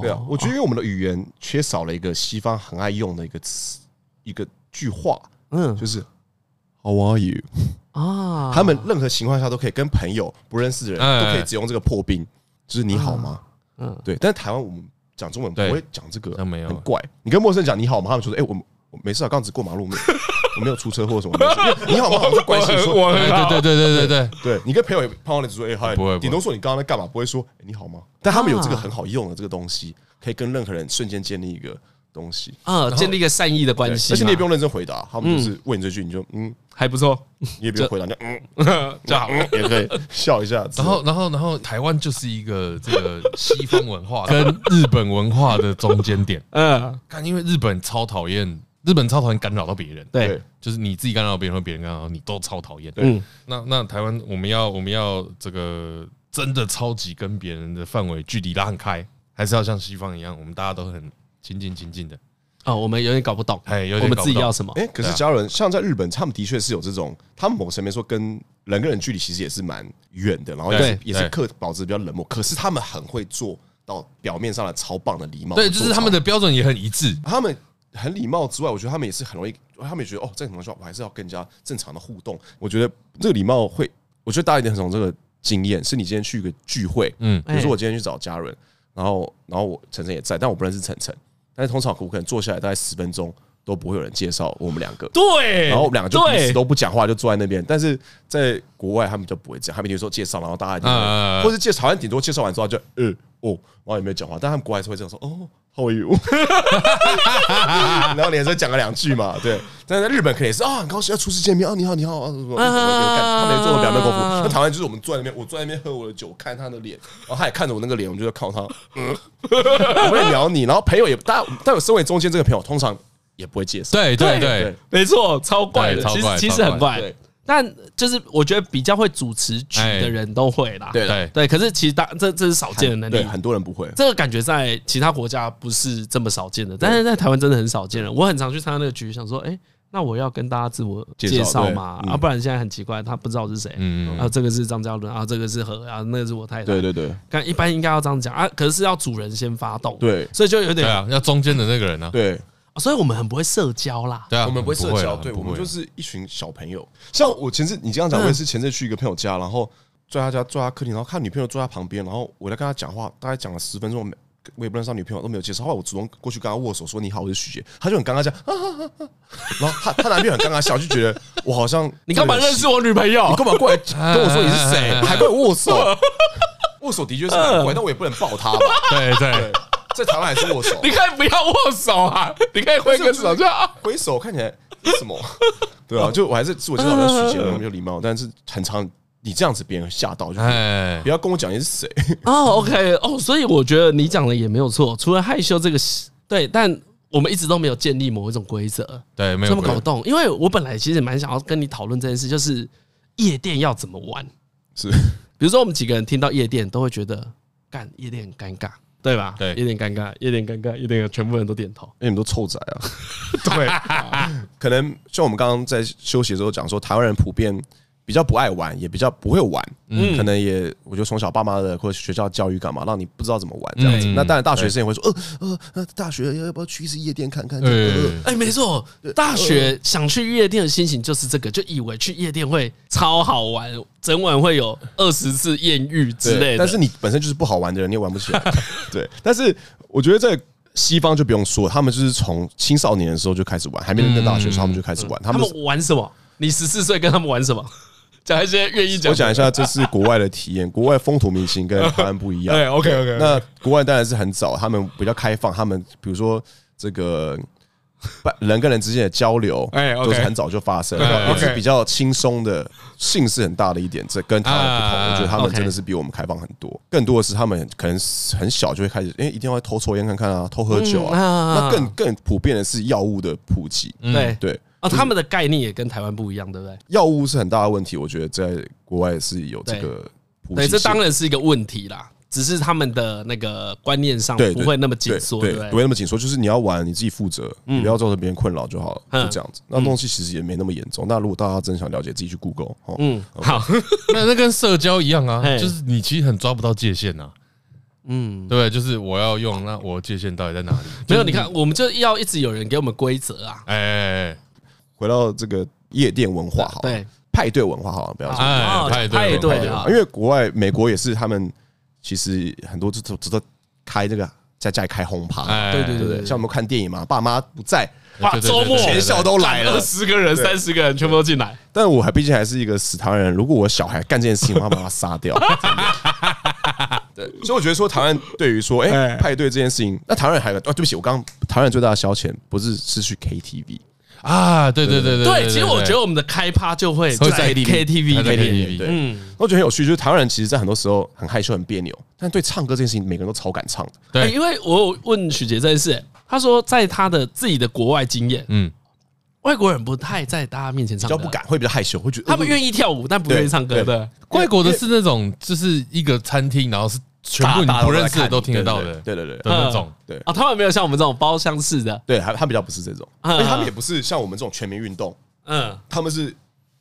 对啊，我觉得因为我们的语言缺少了一个西方很爱用的一个词，一个句话。嗯，就是 How are you？啊，他们任何情况下都可以跟朋友不认识的人都可以只用这个破冰，就是你好吗？嗯，对。但是台湾我们讲中文不会讲这个，很怪。你跟陌生人讲你好吗？他们说哎，我我没事啊，刚只过马路，我没有出车祸什么的。你好吗？好像关系说，对对对对对对对。你跟朋友也碰到你只说哎嗨，顶多说你刚刚在干嘛，不会说你好吗？但他们有这个很好用的这个东西，可以跟任何人瞬间建立一个。东西啊，建立一个善意的关系，而且你也不用认真回答，他们就是问你这句，你就嗯还不错，你也不用回答，就嗯 就好，也可以 笑一下。然后，然后，然后，台湾就是一个这个西方文化跟日本文化的中间点。嗯，看，因为日本超讨厌，日本超讨厌干扰到别人。对，就是你自己干扰到别人，或别人干扰到你，都超讨厌。嗯，那那台湾我们要我们要这个真的超级跟别人的范围距离拉很开，还是要像西方一样，我们大家都很。亲近亲近的哦，我们有点搞不懂，哎，我们自己要什么？哎，可是家人像在日本，他们的确是有这种，他们某层面说跟人跟人距离其实也是蛮远的，然后也是也是客保持比较冷漠，可是他们很会做到表面上的超棒的礼貌，对，就是他们的标准也很一致。他们很礼貌之外，我觉得他们也是很容易，他们也觉得哦，这种情况我还是要更加正常的互动。我觉得这个礼貌会，我觉得大家一点很从这个经验，是你今天去一个聚会，嗯，比如说我今天去找家人，然后然后我晨晨也在，但我不认识晨晨。但是通常我可能坐下来大概十分钟都不会有人介绍我们两个，对，然后我们两个就彼此都不讲话，就坐在那边。但是在国外他们就不会这样，他们比如说介绍，然后大家就会，或者介绍，好像顶多介绍完之后就呃哦，然后也没有讲话。但他们国外是会这样说哦。How are you？然后你还是讲了两句嘛，对。但是在日本肯定也是啊，很高兴要初次见面啊，你好，你好啊，什么什么，他没做表面功夫。那台湾就是我们坐在那边，我坐在那边喝我的酒，看他的脸，然后他也看着我那个脸，我们就在靠他，嗯，我会聊你。然后朋友也，但但我身为中间这个朋友，通常也不会介绍。对对对，没错，超怪的，其实其实很怪。但就是我觉得比较会主持局的人都会啦，对对对。可是其实大这这是少见的能力，对很多人不会。这个感觉在其他国家不是这么少见的，但是在台湾真的很少见了。我很常去参加那个局，想说，哎，那我要跟大家自我介绍嘛，啊，不然现在很奇怪，他不知道是谁。嗯，啊，这个是张嘉伦啊，这个是何啊，那个是我太太。对对对，但一般应该要这样讲啊，可是是要主人先发动，对，所以就有点对啊，要中间的那个人呢，对。所以我们很不会社交啦，对啊，我们不会社交，对，我们就是一群小朋友。像我前次你这样讲，我也是前次去一个朋友家，然后在他家坐他客厅，然后看女朋友坐在旁边，然后我在跟他讲话，大概讲了十分钟，我也不认识他女朋友，都没有介绍。后来我主动过去跟他握手，说你好，我是许杰，他就很尴尬这样，然后他他男朋友很尴尬笑，就觉得我好像你干嘛认识我女朋友？你干嘛过来跟我说你是谁？还跟我握手？握手的确是很怪，但我也不能抱他吧？对 对。在台湾还是握手？你可以不要握手啊！你可以挥个手，就挥手看起来什么？对啊，就我还是自我介绍比较虚伪，没有礼貌。但是很常你这样子，别人吓到，就不要跟我讲你是谁哦。OK 哦，所以我觉得你讲的也没有错。除了害羞这个，对，但我们一直都没有建立某一种规则，对，没有搞不懂。因为我本来其实蛮想要跟你讨论这件事，就是夜店要怎么玩。是，比如说我们几个人听到夜店，都会觉得干夜店很尴尬。对吧？对，有点尴尬，有点尴尬，有点全部人都点头，因为你们都臭仔啊。对，可能像我们刚刚在休息的时候讲说，台湾人普遍比较不爱玩，也比较不会玩。嗯，可能也我觉得从小爸妈的或者学校教育干嘛，让你不知道怎么玩这样子。那当然，大学生也会说，呃呃，大学要不要去一次夜店看看？哎，没错，大学想去夜店的心情就是这个，就以为去夜店会超好玩。整晚会有二十次艳遇之类的，但是你本身就是不好玩的人，你也玩不起来。对，但是我觉得在西方就不用说，他们就是从青少年的时候就开始玩，还没念大学的时候他们就开始玩。他们玩什么？你十四岁跟他们玩什么？讲一些愿意讲。我讲一下，这是国外的体验，国外风土民情跟台湾不一样。对，OK OK。那国外当然是很早，他们比较开放，他们比如说这个。人跟人之间的交流，哎，都是很早就发生，也是比较轻松的，性是很大的一点。这跟他们不同，我觉得他们真的是比我们开放很多。更多的是他们可能很小就会开始，哎，一定要偷抽烟看看啊，偷喝酒啊。那更更普遍的是药物的普及。对对啊，他们的概念也跟台湾不一样，对不对？药物是很大的问题，我觉得在国外是有这个普及。对，这当然是一个问题啦。只是他们的那个观念上不会那么紧缩，对，不会那么紧缩。就是你要玩，你自己负责，不要造成别人困扰就好了，就这样子。那东西其实也没那么严重。那如果大家真想了解，自己去 Google。嗯，好，那那跟社交一样啊，就是你其实很抓不到界限呐。嗯，对，就是我要用，那我界限到底在哪里？没有，你看，我们就要一直有人给我们规则啊。哎，回到这个夜店文化好，对，派对文化好，不要说。派对派对啊，因为国外美国也是，他们其实很多都都都开这个在家里开轰趴，对对对对，像我们看电影嘛，爸妈不在。哇！周末。全校都来了，十个人、三十个人全部都进来。但我还毕竟还是一个死台湾人，如果我小孩干这件事情，我要把他杀掉。对，所以我觉得说台湾对于说哎。派对这件事情，那台湾人还有哦，对不起，我刚刚台湾人最大的消遣不是是去 KTV 啊，对对对对对。其实我觉得我们的开趴就会在 KTV KTV 对，嗯，我觉得很有趣，就是台湾人其实，在很多时候很害羞、很别扭，但对唱歌这件事情，每个人都超敢唱的。对，因为我问许杰这件事。他说，在他的自己的国外经验，嗯，外国人不太在大家面前唱歌，比较不敢，会比较害羞，会觉得他们愿意跳舞，但不愿意唱歌的。外国的是那种，就是一个餐厅，然后是全部你不认识的都听得到的，对对？对的那种。对。啊，他们没有像我们这种包厢式的，对，他他比较不是这种，而且他们也不是像我们这种全民运动，嗯，他们是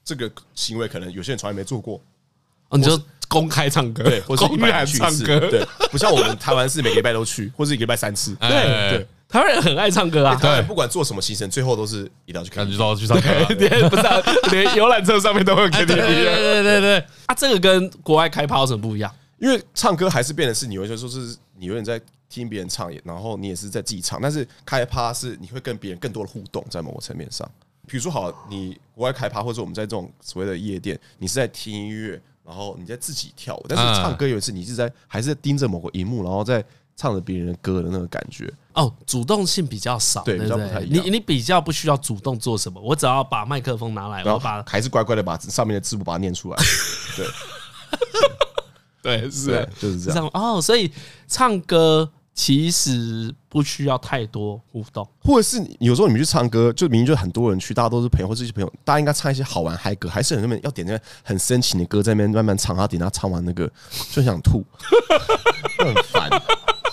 这个行为，可能有些人从来没做过，你就公开唱歌，对，或者公开唱歌，对，不像我们台湾是每个礼拜都去，或者一个礼拜三次，对对。台湾人很爱唱歌啊，对，不管做什么行程，最后都是一定要去看，就到去唱歌，连不是连游览车上面都会有 KTV，对对对对。啊，这个跟国外开趴有什么不一样？因为唱歌还是变的是，你有些说是你有点在听别人唱，然后你也是在自己唱，但是开趴是你会跟别人更多的互动，在某个层面上。比如说，好，你国外开趴，或者我们在这种所谓的夜店，你是在听音乐，然后你在自己跳舞，但是唱歌有一次你是在还是在盯着某个荧幕，然后在。唱着别人的歌的那个感觉哦，主动性比较少，对，比较不太一样。你你比较不需要主动做什么，我只要把麦克风拿来，然后把还是乖乖的把上面的字幕把它念出来。对，对，是，就是这样。哦，所以唱歌其实不需要太多互动，或者是有时候你们去唱歌，就明明就很多人去，大家都是朋友或者一些朋友，大家应该唱一些好玩嗨歌，还是很多人要点那个很深情的歌在那边慢慢唱，然后点他唱完那个 就想吐，很烦。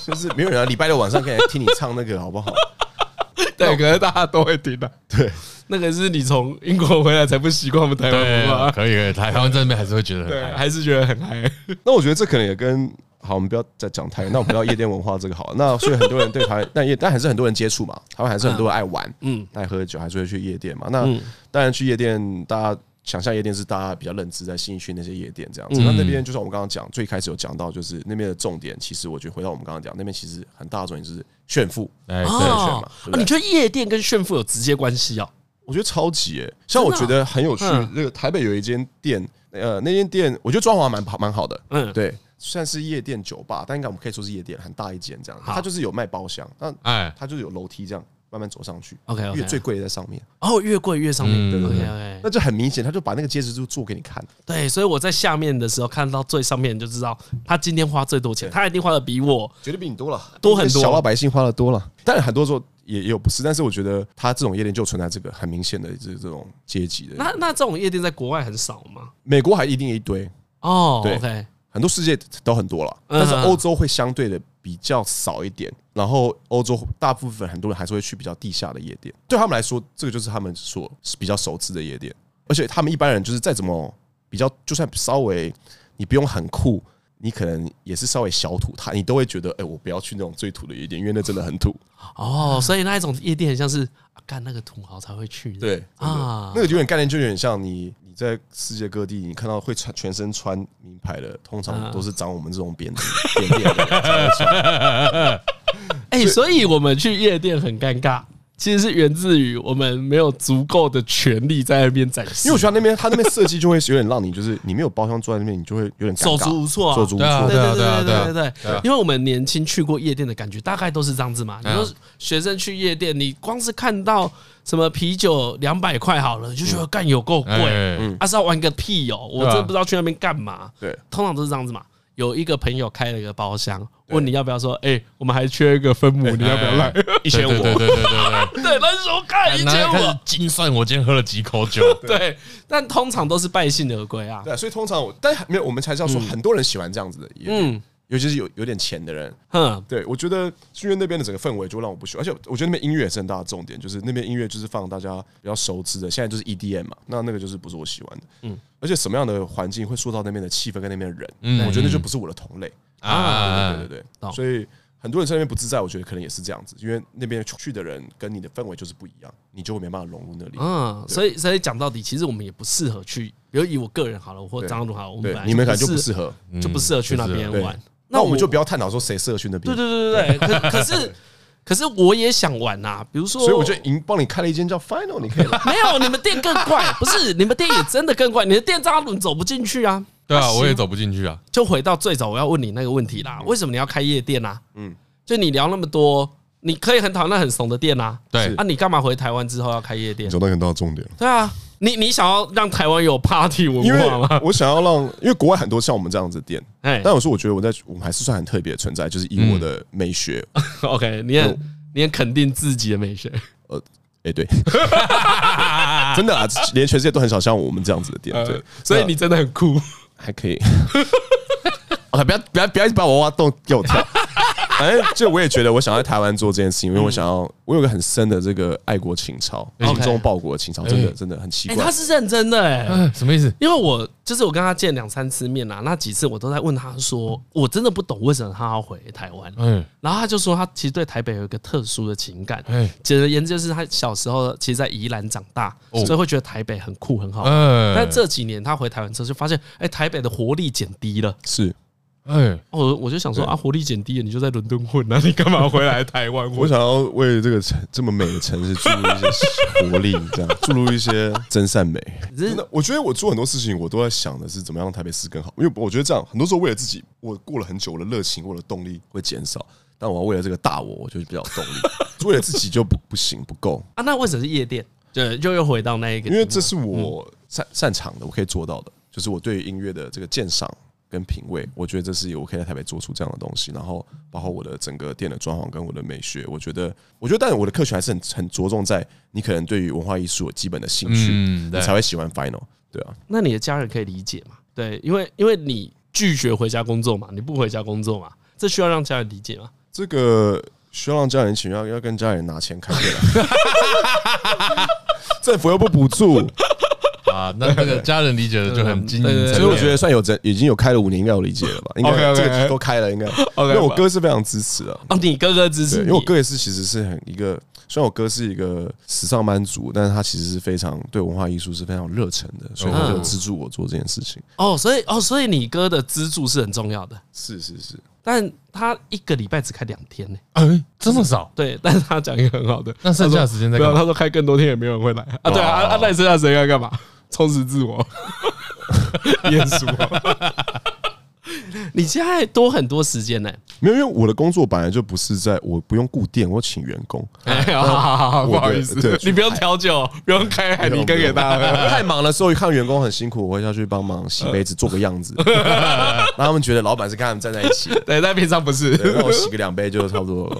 就是没有人啊，礼拜六晚上可以来听你唱那个好不好？对，可能大家都会听的。对，那个是你从英国回来才不习惯我们台湾文化。可以，可以，台湾这边还是会觉得很嗨，还是觉得很嗨。那我觉得这可能也跟好，我们不要再讲台，那我们不要夜店文化这个好了。那 所以很多人对台湾，但也但还是很多人接触嘛，台湾还是很多人爱玩，嗯，爱喝酒，还是会去夜店嘛。那当然去夜店，大家。想象夜店是大家比较认知在新义区那些夜店这样子，那那边就像我们刚刚讲，最开始有讲到，就是那边的重点，其实我觉得回到我们刚刚讲，那边其实很大的重点就是炫富，哎，炫嘛。你觉得夜店跟炫富有直接关系啊？我觉得超级诶，像我觉得很有趣，那个台北有一间店，呃，那间店我觉得装潢蛮好，蛮好的，嗯，对，算是夜店酒吧，但应该我们可以说是夜店，很大一间这样，它就是有卖包厢，那哎，它就是有楼梯这样。慢慢走上去，OK，越最贵的在上面。哦，越贵越上面，对对对，那就很明显，他就把那个戒指就做给你看。对，所以我在下面的时候看到最上面，就知道他今天花最多钱，他一定花的比我绝对比你多了，多很多，小老百姓花的多了。但很多时候也也有不是，但是我觉得他这种夜店就存在这个很明显的这这种阶级的。那那这种夜店在国外很少吗？美国还一定一堆。哦，对，很多世界都很多了，但是欧洲会相对的。比较少一点，然后欧洲大部分很多人还是会去比较地下的夜店，对他们来说，这个就是他们所比较熟知的夜店，而且他们一般人就是再怎么比较，就算稍微你不用很酷，你可能也是稍微小土，他你都会觉得，哎，我不要去那种最土的夜店，因为那真的很土。哦，所以那一种夜店很像是干那个土豪才会去，对啊，那个有点概念，就有点像你。在世界各地，你看到会穿全身穿名牌的，通常都是长我们这种扁扁扁的。哎，所以我们去夜店很尴尬。其实是源自于我们没有足够的权利在那边展示，因为我觉得那边他那边设计就会有点让你就是你没有包厢坐在那边，你就会有点手足无措，啊手足无措。对对对对对对，因为我们年轻去过夜店的感觉大概都是这样子嘛。你说学生去夜店，你光是看到什么啤酒两百块好了，就觉得干有够贵，还是要玩个屁哦！我真的不知道去那边干嘛。对，通常都是这样子嘛。有一个朋友开了一个包厢，问你要不要说，哎，我们还缺一个分母，你要不要来？一千五，对对对对对，对，那时候看一千五，精算我今天喝了几口酒，对，但通常都是败兴而归啊。对，所以通常我，但没有，我们才是要说，很多人喜欢这样子的，嗯。尤其是有有点钱的人，哼，对，我觉得是因为那边的整个氛围就让我不喜欢，而且我觉得那边音乐也是很大的重点，就是那边音乐就是放大家比较熟知的，现在就是 EDM 嘛，那那个就是不是我喜欢的，嗯，而且什么样的环境会塑造那边的气氛跟那边的人，嗯，我觉得那就不是我的同类。啊，对对对对，所以。很多人在那边不自在，我觉得可能也是这样子，因为那边去的人跟你的氛围就是不一样，你就会没办法融入那里。嗯，所以所以讲到底，其实我们也不适合去。比如以我个人好了，或张总好，我们你们感觉就不适合，就不适合去那边玩。那我们就不要探讨说谁适合去那边。对对对对对。可可是 可是我也想玩呐，比如说，所以我就已经帮你开了一间叫 Final，你可以来。没有，你们店更怪，不是你们店也真的更怪，你的店张轮走不进去啊。对啊，我也走不进去啊。就回到最早我要问你那个问题啦，为什么你要开夜店啊？嗯。就你聊那么多，你可以很讨厌很怂的店啊。对啊，你干嘛回台湾之后要开夜店？讲到很大的重点。对啊，你你想要让台湾有 party 文化吗？我想要让，因为国外很多像我们这样子的店，哎，但有时候我觉得我在我们还是算很特别的存在，就是以我的美学。OK，你很你很肯定自己的美学。呃，哎，对，真的啊，连全世界都很少像我们这样子的店，对，所以你真的很酷，还可以。OK，不要不要不要把我挖洞给我跳。反正就我也觉得，我想在台湾做这件事情，因为我想要，我有个很深的这个爱国情操，精忠报国的情操，真的真的很奇怪。他是认真的哎，什么意思？因为我就是我跟他见两三次面啊，那几次我都在问他说，我真的不懂为什么他要回台湾。嗯，然后他就说他其实对台北有一个特殊的情感。嗯，简而言之就是他小时候其实在宜兰长大，所以会觉得台北很酷很好。嗯，但这几年他回台湾之后就发现，哎，台北的活力减低了。是。哎，我我就想说啊，活力减低了，你就在伦敦混啊，你干嘛回来台湾？我想要为这个城这么美的城市注入一些活力，这样 注入一些真善美。真的，我觉得我做很多事情，我都在想的是怎么样让台北市更好。因为我觉得这样，很多时候为了自己，我过了很久，我的热情，我的动力会减少。但我要为了这个大我，我就比较有动力。为了自己就不不行不够啊？那为什么是夜店？对，就又回到那一个，因为这是我擅擅长的，我可以做到的，就是我对音乐的这个鉴赏。跟品味，我觉得这是我可以在台北做出这样的东西，然后包括我的整个店的装潢跟我的美学，我觉得，我觉得，但我的客群还是很很着重在你可能对于文化艺术有基本的兴趣，嗯，你才会喜欢 Final，对啊。那你的家人可以理解吗？对，因为因为你拒绝回家工作嘛，你不回家工作嘛，这需要让家人理解吗？这个需要让家人请要要跟家人拿钱开店，政府又不补助。啊，那这个家人理解的就很经营，所以我觉得算有真，已经有开了五年，应该有理解了吧？应该这个都开了，应该。因为我哥是非常支持的。哦，你哥哥支持？因为我哥也是，其实是很一个，虽然我哥是一个时尚班族，但是他其实是非常对文化艺术是非常热忱的，所以他就资助我做这件事情。哦，所以哦，所以你哥的资助是很重要的。是是是，但他一个礼拜只开两天呢。哎，这么少？对，但是他讲一个很好的，那剩下的时间在干嘛？他说开更多天也没有人会来啊。对啊，啊，那剩下时间要干嘛？充实自我，念书。你现在多很多时间呢？没有，因为我的工作本来就不是在，我不用雇店，我请员工。哎，好好好，不好意思，你不用调酒，不用开海尼根给大家。太忙的时候，看员工很辛苦，我会下去帮忙洗杯子，做个样子，让他们觉得老板是跟他们站在一起。对，但平常不是，让我洗个两杯就差不多了。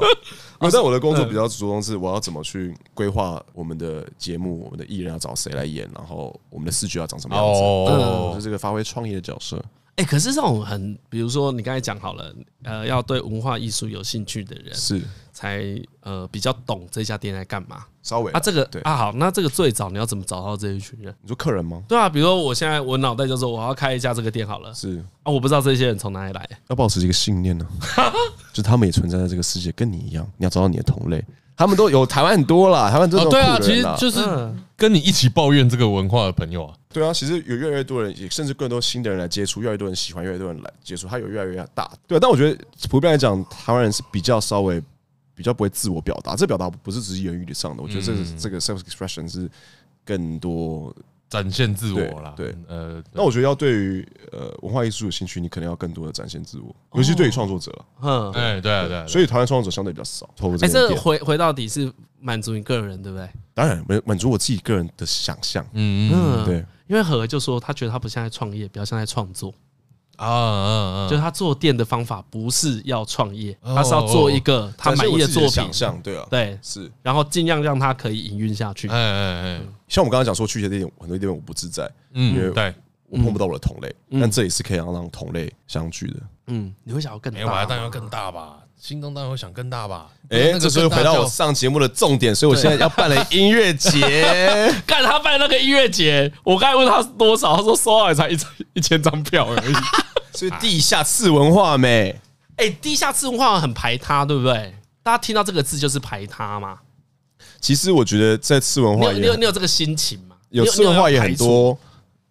而在我的工作比较着重是，我要怎么去规划我们的节目，我们的艺人要找谁来演，然后我们的视觉要长什么样子，哦，就这个发挥创意的角色。哎，可是这种很，比如说你刚才讲好了，呃，要对文化艺术有兴趣的人是才呃比较懂这家店在干嘛。稍微啊，这个对啊好，那这个最早你要怎么找到这一群人？你说客人吗？对啊，比如说我现在我脑袋就说我要开一家这个店好了，是啊，我不知道这些人从哪里来，要保持一个信念呢，就他们也存在在这个世界，跟你一样，你要找到你的同类。他们都有台湾很多啦，台湾这种对啊，其实就是跟你一起抱怨这个文化的朋友啊。对啊，其实有越来越多人，也甚至更多新的人来接触，越来越多人喜欢，越来越多人来接触，它有越来越大。对啊，但我觉得普遍来讲，台湾人是比较稍微比较不会自我表达，这表达不是只是言语上的，我觉得这个这个 self expression 是更多。展现自我啦，对，呃，那我觉得要对于呃文化艺术有兴趣，你可能要更多的展现自我，尤其对于创作者，嗯，哎，对啊，对，所以台湾创作者相对比较少。哎，这回回到底是满足你个人，对不对？当然，满满足我自己个人的想象，嗯嗯，对，因为何就说他觉得他不像在创业，比较像在创作。啊嗯嗯，就是他做店的方法不是要创业，他是要做一个他满意的作品，对啊，对是，然后尽量让他可以营运下去。哎哎哎，像我们刚刚讲说去一些店，很多地方我不自在，嗯，因为对我碰不到我的同类，但这也是可以让让同类相聚的。嗯，你会想要更大？没有吧，当然要更大吧。心中当然会想更大吧？哎，这时候回到我上节目的重点，所以我现在要办了音乐节。干他办那个音乐节，我刚才问他多少，他说收了才一张一千张票而已。所以地下次文化没？哎，地下次文化很排他，对不对？大家听到这个字就是排他嘛。其实我觉得在次文化也，你有你有这个心情吗？有次文化也很多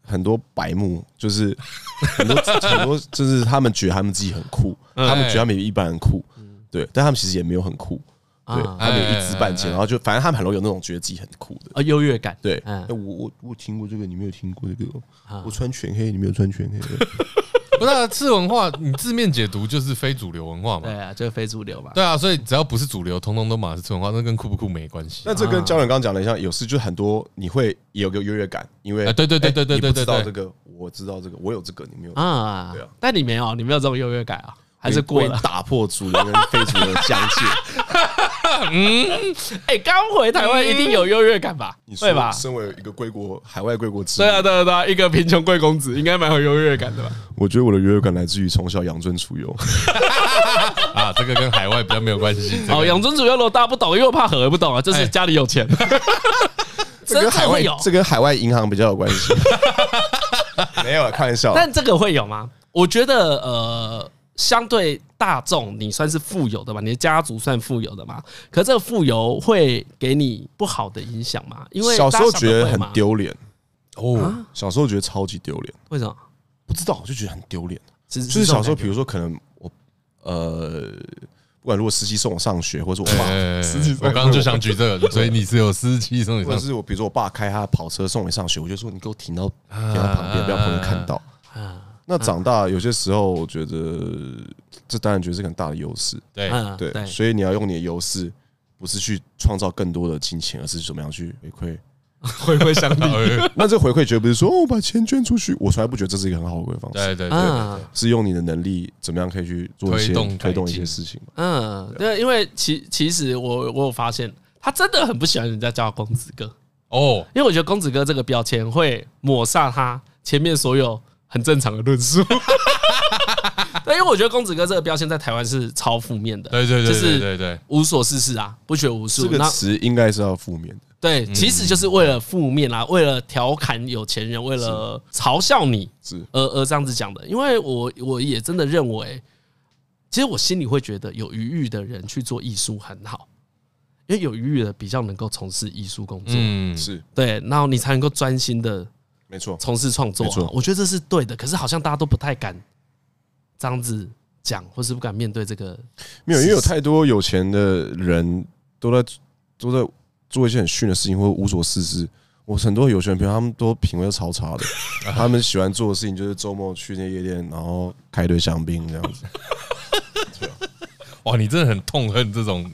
很多白目，就是 很多很多，就是他们觉得他们自己很酷，他们觉得他们比一般人酷，对，但他们其实也没有很酷。对，他们有一知半解，然后就反正他们很容易有那种觉得自己很酷的啊优越感。对，我我我听过这个，你没有听过这个？我穿全黑，你没有穿全黑。不是次文化，你字面解读就是非主流文化嘛？对啊，就是非主流嘛。对啊，所以只要不是主流，通通都马是次文化，那跟酷不酷没关系。那这跟教练刚刚讲的像，有时就很多你会有个优越感，因为对对对对对对，知道这个，我知道这个，我有这个，你没有啊？对啊，但你没有，你没有这种优越感啊？还是过了打破主流跟非主流的疆界。嗯，哎，刚回台湾一定有优越感吧？对吧？身为一个归国海外归国子，对啊，对啊，对啊，一个贫穷贵公子，应该蛮有优越感的吧？我觉得我的优越感来自于从小养尊处优。啊，这个跟海外比较没有关系。哦，养尊处优，大家不懂，因为我怕何不懂啊，就是家里有钱。这跟海外有，这跟海外银行比较有关系。没有，开玩笑。但这个会有吗？我觉得，呃。相对大众，你算是富有的嘛？你的家族算富有的嘛？可这个富有会给你不好的影响吗？因为小时候觉得很丢脸哦，小时候觉得超级丢脸。为什么？不知道，就觉得很丢脸。就是小时候，比如说，可能我呃，不管如果司机送我上学，或者我爸 司机，我刚刚就想举这个，所以你是有司机送你上学，或者是我比如说我爸开他的跑车送你上学，我就说你给我停到停到旁边，不要被人看到。那长大有些时候，我觉得这当然觉得是很大的优势。对对，所以你要用你的优势，不是去创造更多的金钱，而是怎么样去回馈 回馈乡里。那这回馈绝对不是说哦，把钱捐出去，我从来不觉得这是一个很好的回馈方式。对对对，是用你的能力怎么样可以去做一些推动一些事情。嗯，对，因为其其实我我有发现，他真的很不喜欢人家叫公子哥哦，因为我觉得公子哥这个标签会抹杀他前面所有。很正常的论述，对，因为我觉得公子哥这个标签在台湾是超负面的，对对对，就是对对无所事事啊，不学无术。这个词应该是要负面的，对，其实就是为了负面啦，为了调侃有钱人，为了嘲笑你，是。而而这样子讲的。因为我我也真的认为，其实我心里会觉得有余裕的人去做艺术很好，因为有余裕的比较能够从事艺术工作，嗯，是。对，然后你才能够专心的。没错，从事创作，我觉得这是对的。可是好像大家都不太敢这样子讲，或是不敢面对这个。没有，因为有太多有钱的人都在都在做一些很逊的事情，或者无所事事。我很多有钱朋友，他们都品味都超差的。他们喜欢做的事情就是周末去那夜店，然后开一堆香槟这样子。哇，你真的很痛恨这种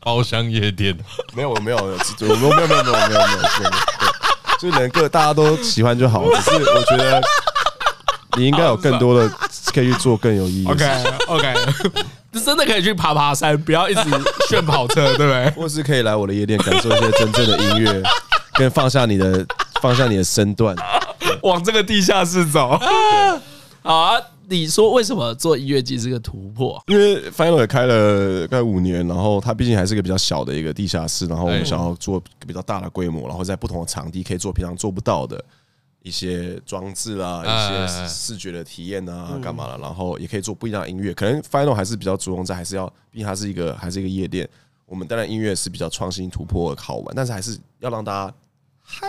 包厢夜店？没有，我没有，我没有，没有，没有，没有，没有，就能个大家都喜欢就好，只是我觉得你应该有更多的可以去做更有意义的。OK OK，就真的可以去爬爬山，不要一直炫跑车，对不对？或是可以来我的夜店，感受一些真正的音乐，跟放下你的放下你的身段，往这个地下室走。好啊。你说为什么做音乐季是个突破？因为 Final 也开了快五年，然后它毕竟还是一个比较小的一个地下室，然后我们想要做比较大的规模，然后在不同的场地可以做平常做不到的一些装置啊，一些视觉的体验啊，干嘛了？然后也可以做不一样的音乐。可能 Final 还是比较注重在还是要，毕竟它是一个还是一个夜店。我们当然音乐是比较创新突破好玩，但是还是要让大家嗨，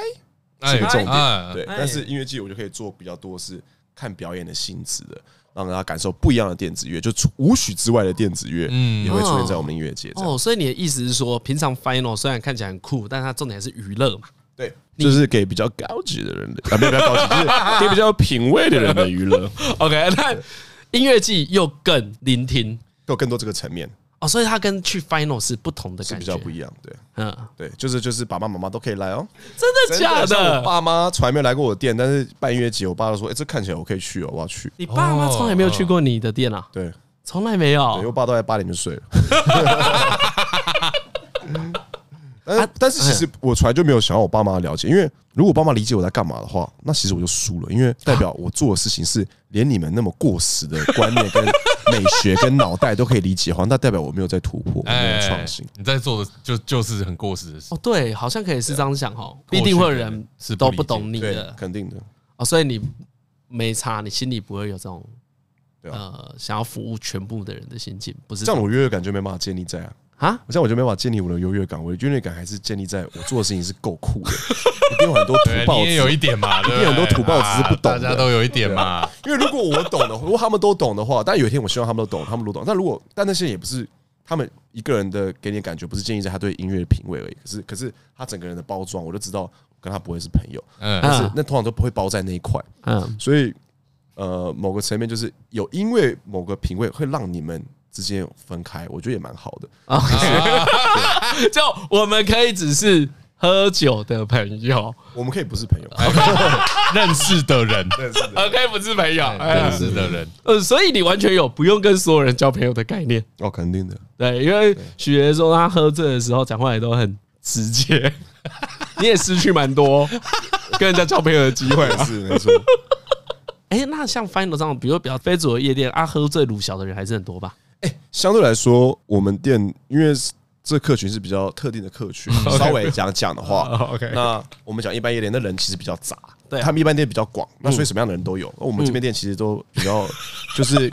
是个重点。对，但是音乐季我就可以做比较多是。看表演的性质的，让大家感受不一样的电子乐，就除舞曲之外的电子乐，嗯，也会出现在我们音乐节。哦，所以你的意思是说，平常 final 虽然看起来很酷，但它重点还是娱乐嘛？对，就是给比较高级的人的，啊，没有比较高级，就是给比较有品味的人的娱乐。OK，那音乐季又更聆听，有更多这个层面。哦，所以他跟去 final 是不同的感觉，比较不一样，对，嗯，对，就是就是爸爸妈妈都可以来哦，真的假的？我爸妈从来没有来过我的店，但是办音乐节，我爸都说，哎，这看起来我可以去哦，我要去。你爸妈从来没有去过你的店啊？对，从来没有，我爸都在八点就睡了。但是，但是其实我从来就没有想要我爸妈了解，因为如果爸妈理解我在干嘛的话，那其实我就输了，因为 代表我做的事情是连你们那么过时的观念、跟美学、跟脑袋都可以理解的话，那代表我没有在突破，没有创新。你在做的就就是很过时的事。哦，对，好像可以是这样想哈，必定会有人是都不懂你的，肯定的。哦，所以你没差，你心里不会有这种呃想要服务全部的人的心境，不是这样，我优越感觉没办法建立在啊啊，这样我就没办法建立我的优越感，我的优越感还是建立在我做的事情是够酷的，一定有很多土 豹子，你也有一点嘛，一定有很多土豹子是不懂，大家都有一点嘛，因为如果我懂的，如果他们都懂的话，但有一天我希望他们都懂，他们都懂，但如果但那些也不是。他们一个人的给你的感觉不是建立在他对音乐的品味而已，可是可是他整个人的包装，我就知道跟他不会是朋友，嗯，但是那通常都不会包在那一块，嗯，所以呃，某个层面就是有因为某个品味会让你们之间分开，我觉得也蛮好的。就我们可以只是。喝酒的朋友，我们可以不是朋友，认识的人，认识的可以不是朋友，认识的人。呃，所以你完全有不用跟所有人交朋友的概念。哦，肯定的。对，因为许爷说他喝醉的时候讲话也都很直接，你也失去蛮多跟人家交朋友的机会。是没错。哎，那像 Final 这样，比如比较非主流夜店啊，喝醉鲁小的人还是很多吧？哎，相对来说，我们店因为。这客群是比较特定的客群，稍微讲讲的话，OK。那我们讲一般夜店的人其实比较杂，对他们一般店比较广，那所以什么样的人都有。我们这边店其实都比较 就是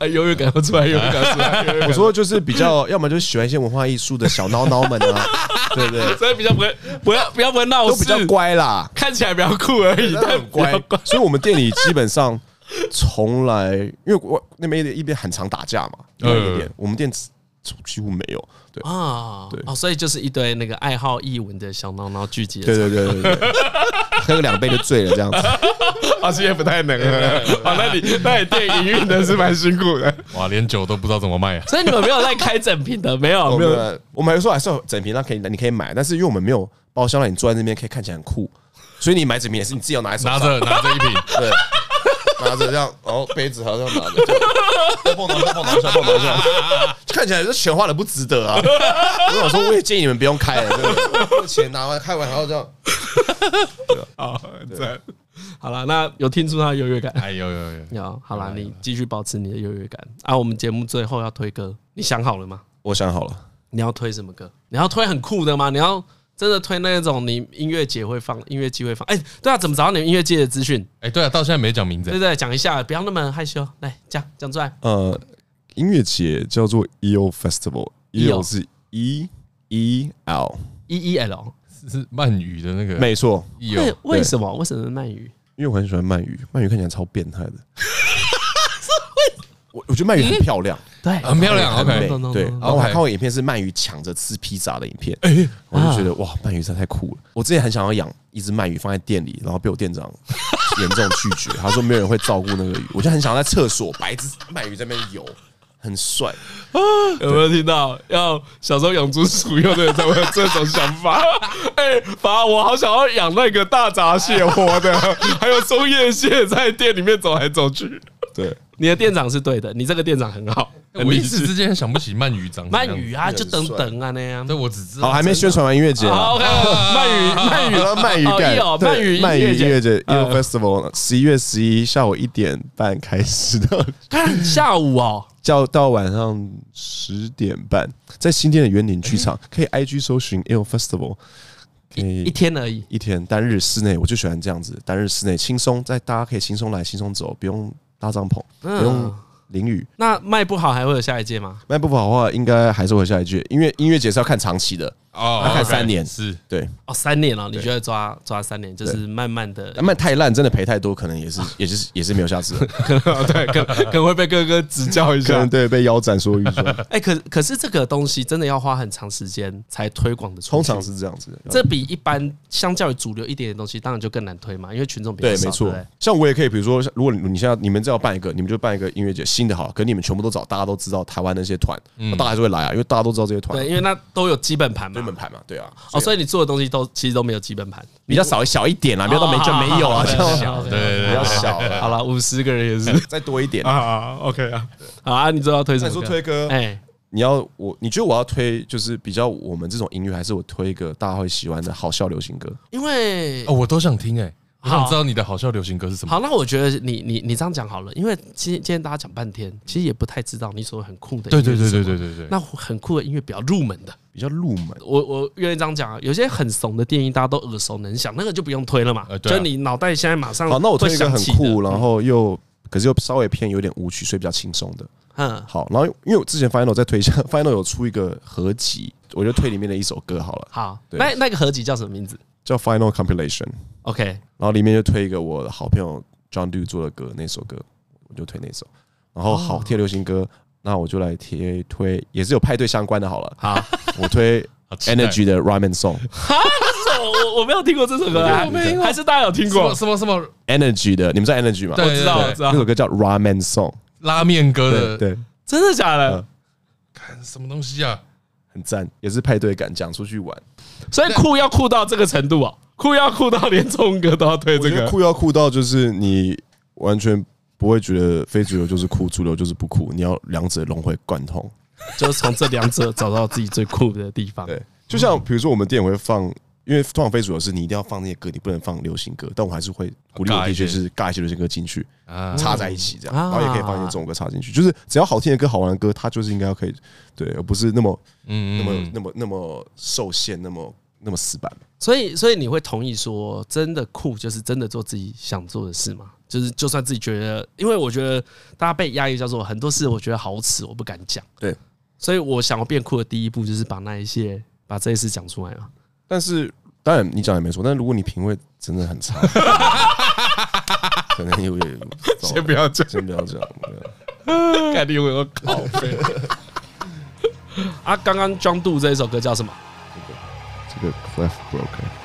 呃，优越感不出来，优越感出来。我说就是比较，要么就是喜欢一些文化艺术的小孬孬们啊，对不对？所以比较不会，不要不要不闹事，都比较乖啦，看起来比较酷而已，但很乖。所以我们店里基本上从来，因为我那边一边很常打架嘛，夜店，我们店几乎没有。对啊，对哦，所以就是一堆那个爱好译文的小孬孬聚集。对对对对对，喝个两杯就醉了这样子。啊，其实也不太能啊。啊，那你那你店营运的是蛮辛苦的。哇，连酒都不知道怎么卖啊。所以你们没有在开整瓶的，没有没有。我们还说还是有整瓶，那可以你可以买，但是因为我们没有包厢，让你坐在那边可以看起来很酷，所以你买整瓶也是你自己要拿拿着拿着一瓶，对。拿着这样，然后杯子好像拿着，就碰碰碰碰碰碰碰，看起来这钱花的不值得啊！我想说，我也建议你们不用开了，这个钱拿完开完然后这样。好，对，好了，那有听出他的优越感？哎，有有有有。好了，你继续保持你的优越感啊！我们节目最后要推歌，你想好了吗？我想好了。你要推什么歌？你要推很酷的吗？你要？真的推那种你音乐节会放，音乐季会放。哎，对啊，怎么找到你们音乐界的资讯？哎，对啊，到现在没讲名字。对对，讲一下，不要那么害羞，来讲讲出来。呃，音乐节叫做 EO Festival，EO 是 E E L，E E L 是鳗鱼的那个，没错。为为什么？为什么是鳗鱼？因为我很喜欢鳗鱼，鳗鱼看起来超变态的。我我觉得鳗鱼很漂亮，对，很漂亮很美对。然后我还看过影片，是鳗鱼抢着吃披萨的影片，哎，我就觉得哇，鳗鱼实在太酷了。我之前很想要养一只鳗鱼放在店里，然后被我店长 严重拒绝，他说没有人会照顾那个鱼。我就很想要在厕所摆一只鳗鱼在那边游，很帅。有没有听到？要小时候养猪鼠用的人才会有这种想法。哎，爸，我好想要养那个大闸蟹活的，还有松叶蟹在店里面走来走去。对。你的店长是对的，你这个店长很好。我一时之间想不起鳗鱼长鳗鱼啊，就等等啊那样。对，我只知道。好，还没宣传完音乐节。好，鳗鱼，鳗鱼，鳗鱼盖。鳗鱼，鳗鱼音乐节，EO Festival，十一月十一下午一点半开始的。下午哦，叫到晚上十点半，在新店的园林剧场，可以 IG 搜寻 io Festival 可以。一天而已，一天单日室内，我就喜欢这样子，单日室内轻松，在大家可以轻松来，轻松走，不用。搭帐篷，不用淋雨。那卖不好还会有下一届吗？卖不好的话，应该还是会有下一届，因为音乐节是要看长期的。哦，要看三年是对哦，三年了，你觉得抓抓三年就是慢慢的，卖太烂，真的赔太多，可能也是，也是，也是没有下次。对，可可能会被哥哥指教一下，对，被腰斩说预算。哎，可可是这个东西真的要花很长时间才推广的，通常是这样子。这比一般相较于主流一点的东西，当然就更难推嘛，因为群众比较少。对，没错。像我也可以，比如说，如果你现在你们这要办一个，你们就办一个音乐节，新的好，可你们全部都找大家都知道台湾那些团，大家还是会来啊，因为大家都知道这些团。对，因为那都有基本盘嘛，基本盘嘛，对啊。哦，所以你做的东西都其实都没有基本盘，比较少小一点啦，没有到没就没有啊，小对对比较小。好了，五十个人也是再多一点啊。OK 啊，好啊，你知道要推什么？说推歌，哎，你要我，你觉得我要推就是比较我们这种音乐，还是我推一个大家会喜欢的好笑流行歌？因为哦，我都想听哎。我想知道你的好笑流行歌是什么？好，那我觉得你你你这样讲好了，因为今天今天大家讲半天，其实也不太知道你所谓很酷的音乐。对对对对对对对。那很酷的音乐比较入门的，比较入门。我我愿意这样讲啊，有些很怂的电音大家都耳熟能详，那个就不用推了嘛。就你脑袋现在马上。好，那我推一个很酷，然后又可是又稍微偏有点舞曲，所以比较轻松的。嗯，好，然后因为我之前 Final 在推一下，Final 有出一个合集，我就推里面的一首歌好了。好，那那个合集叫什么名字？叫 Final Compilation。OK，然后里面就推一个我的好朋友 John Do 做的歌，那首歌我就推那首。然后好听的流行歌，那我就来贴推，也是有派对相关的。好了，好，我推 Energy 的 Ramen Song。哈，我我没有听过这首歌，还是大家有听过？什么什么 Energy 的？你们知道 Energy 吗？我知道，我知道。那首歌叫 Ramen Song。拉面歌的，对，真的假的？看什么东西啊？很赞，也是派对感，讲出去玩。所以酷要酷到这个程度啊！酷要酷到连中文歌都要推这个，酷要酷到就是你完全不会觉得非主流就是酷，主流就是不酷，你要两者融会贯通，就是从这两者找到自己最酷的地方。对，就像比如说我们店会放。因为通常非主流是你一定要放那些歌，你不能放流行歌。但我还是会鼓励我的确是尬一些流行歌进去，插在一起这样，然后也可以放一些中文歌插进去。就是只要好听的歌、好玩的歌，它就是应该要可以对，而不是那么嗯那么那么那么受限，那么那么死板。所以，所以你会同意说，真的酷就是真的做自己想做的事吗？就是就算自己觉得，因为我觉得大家被压抑叫做很多事，我觉得好耻，我不敢讲。对，所以我想要变酷的第一步就是把那一些把这些事讲出来嘛。但是，当然你讲也没错。但是如果你品味真的很差，可能有点。先不要讲，先不要讲。概率会有考费。啊，刚刚 John Do 这一首歌叫什么？这个这个 Clef Broken。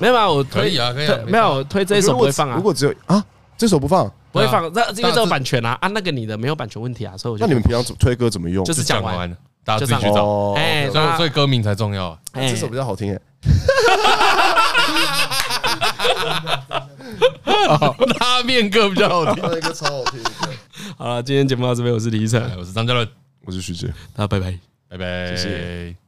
没有啊，我推可以啊，可以啊。没有，我推这一首不会放啊。如果只有啊，这首不放，不会放，这因为这有版权啊。啊，那个你的没有版权问题啊，所以我就。那你们平常推歌怎么用？就是讲完，大家自己去找。哎，所以所以歌名才重要。这首比较好听哎。拉面歌比较好听，拉面歌超好听。好了，今天节目到这边，我是李依晨，我是张嘉伦，我是徐杰，大家拜拜，拜拜，谢谢。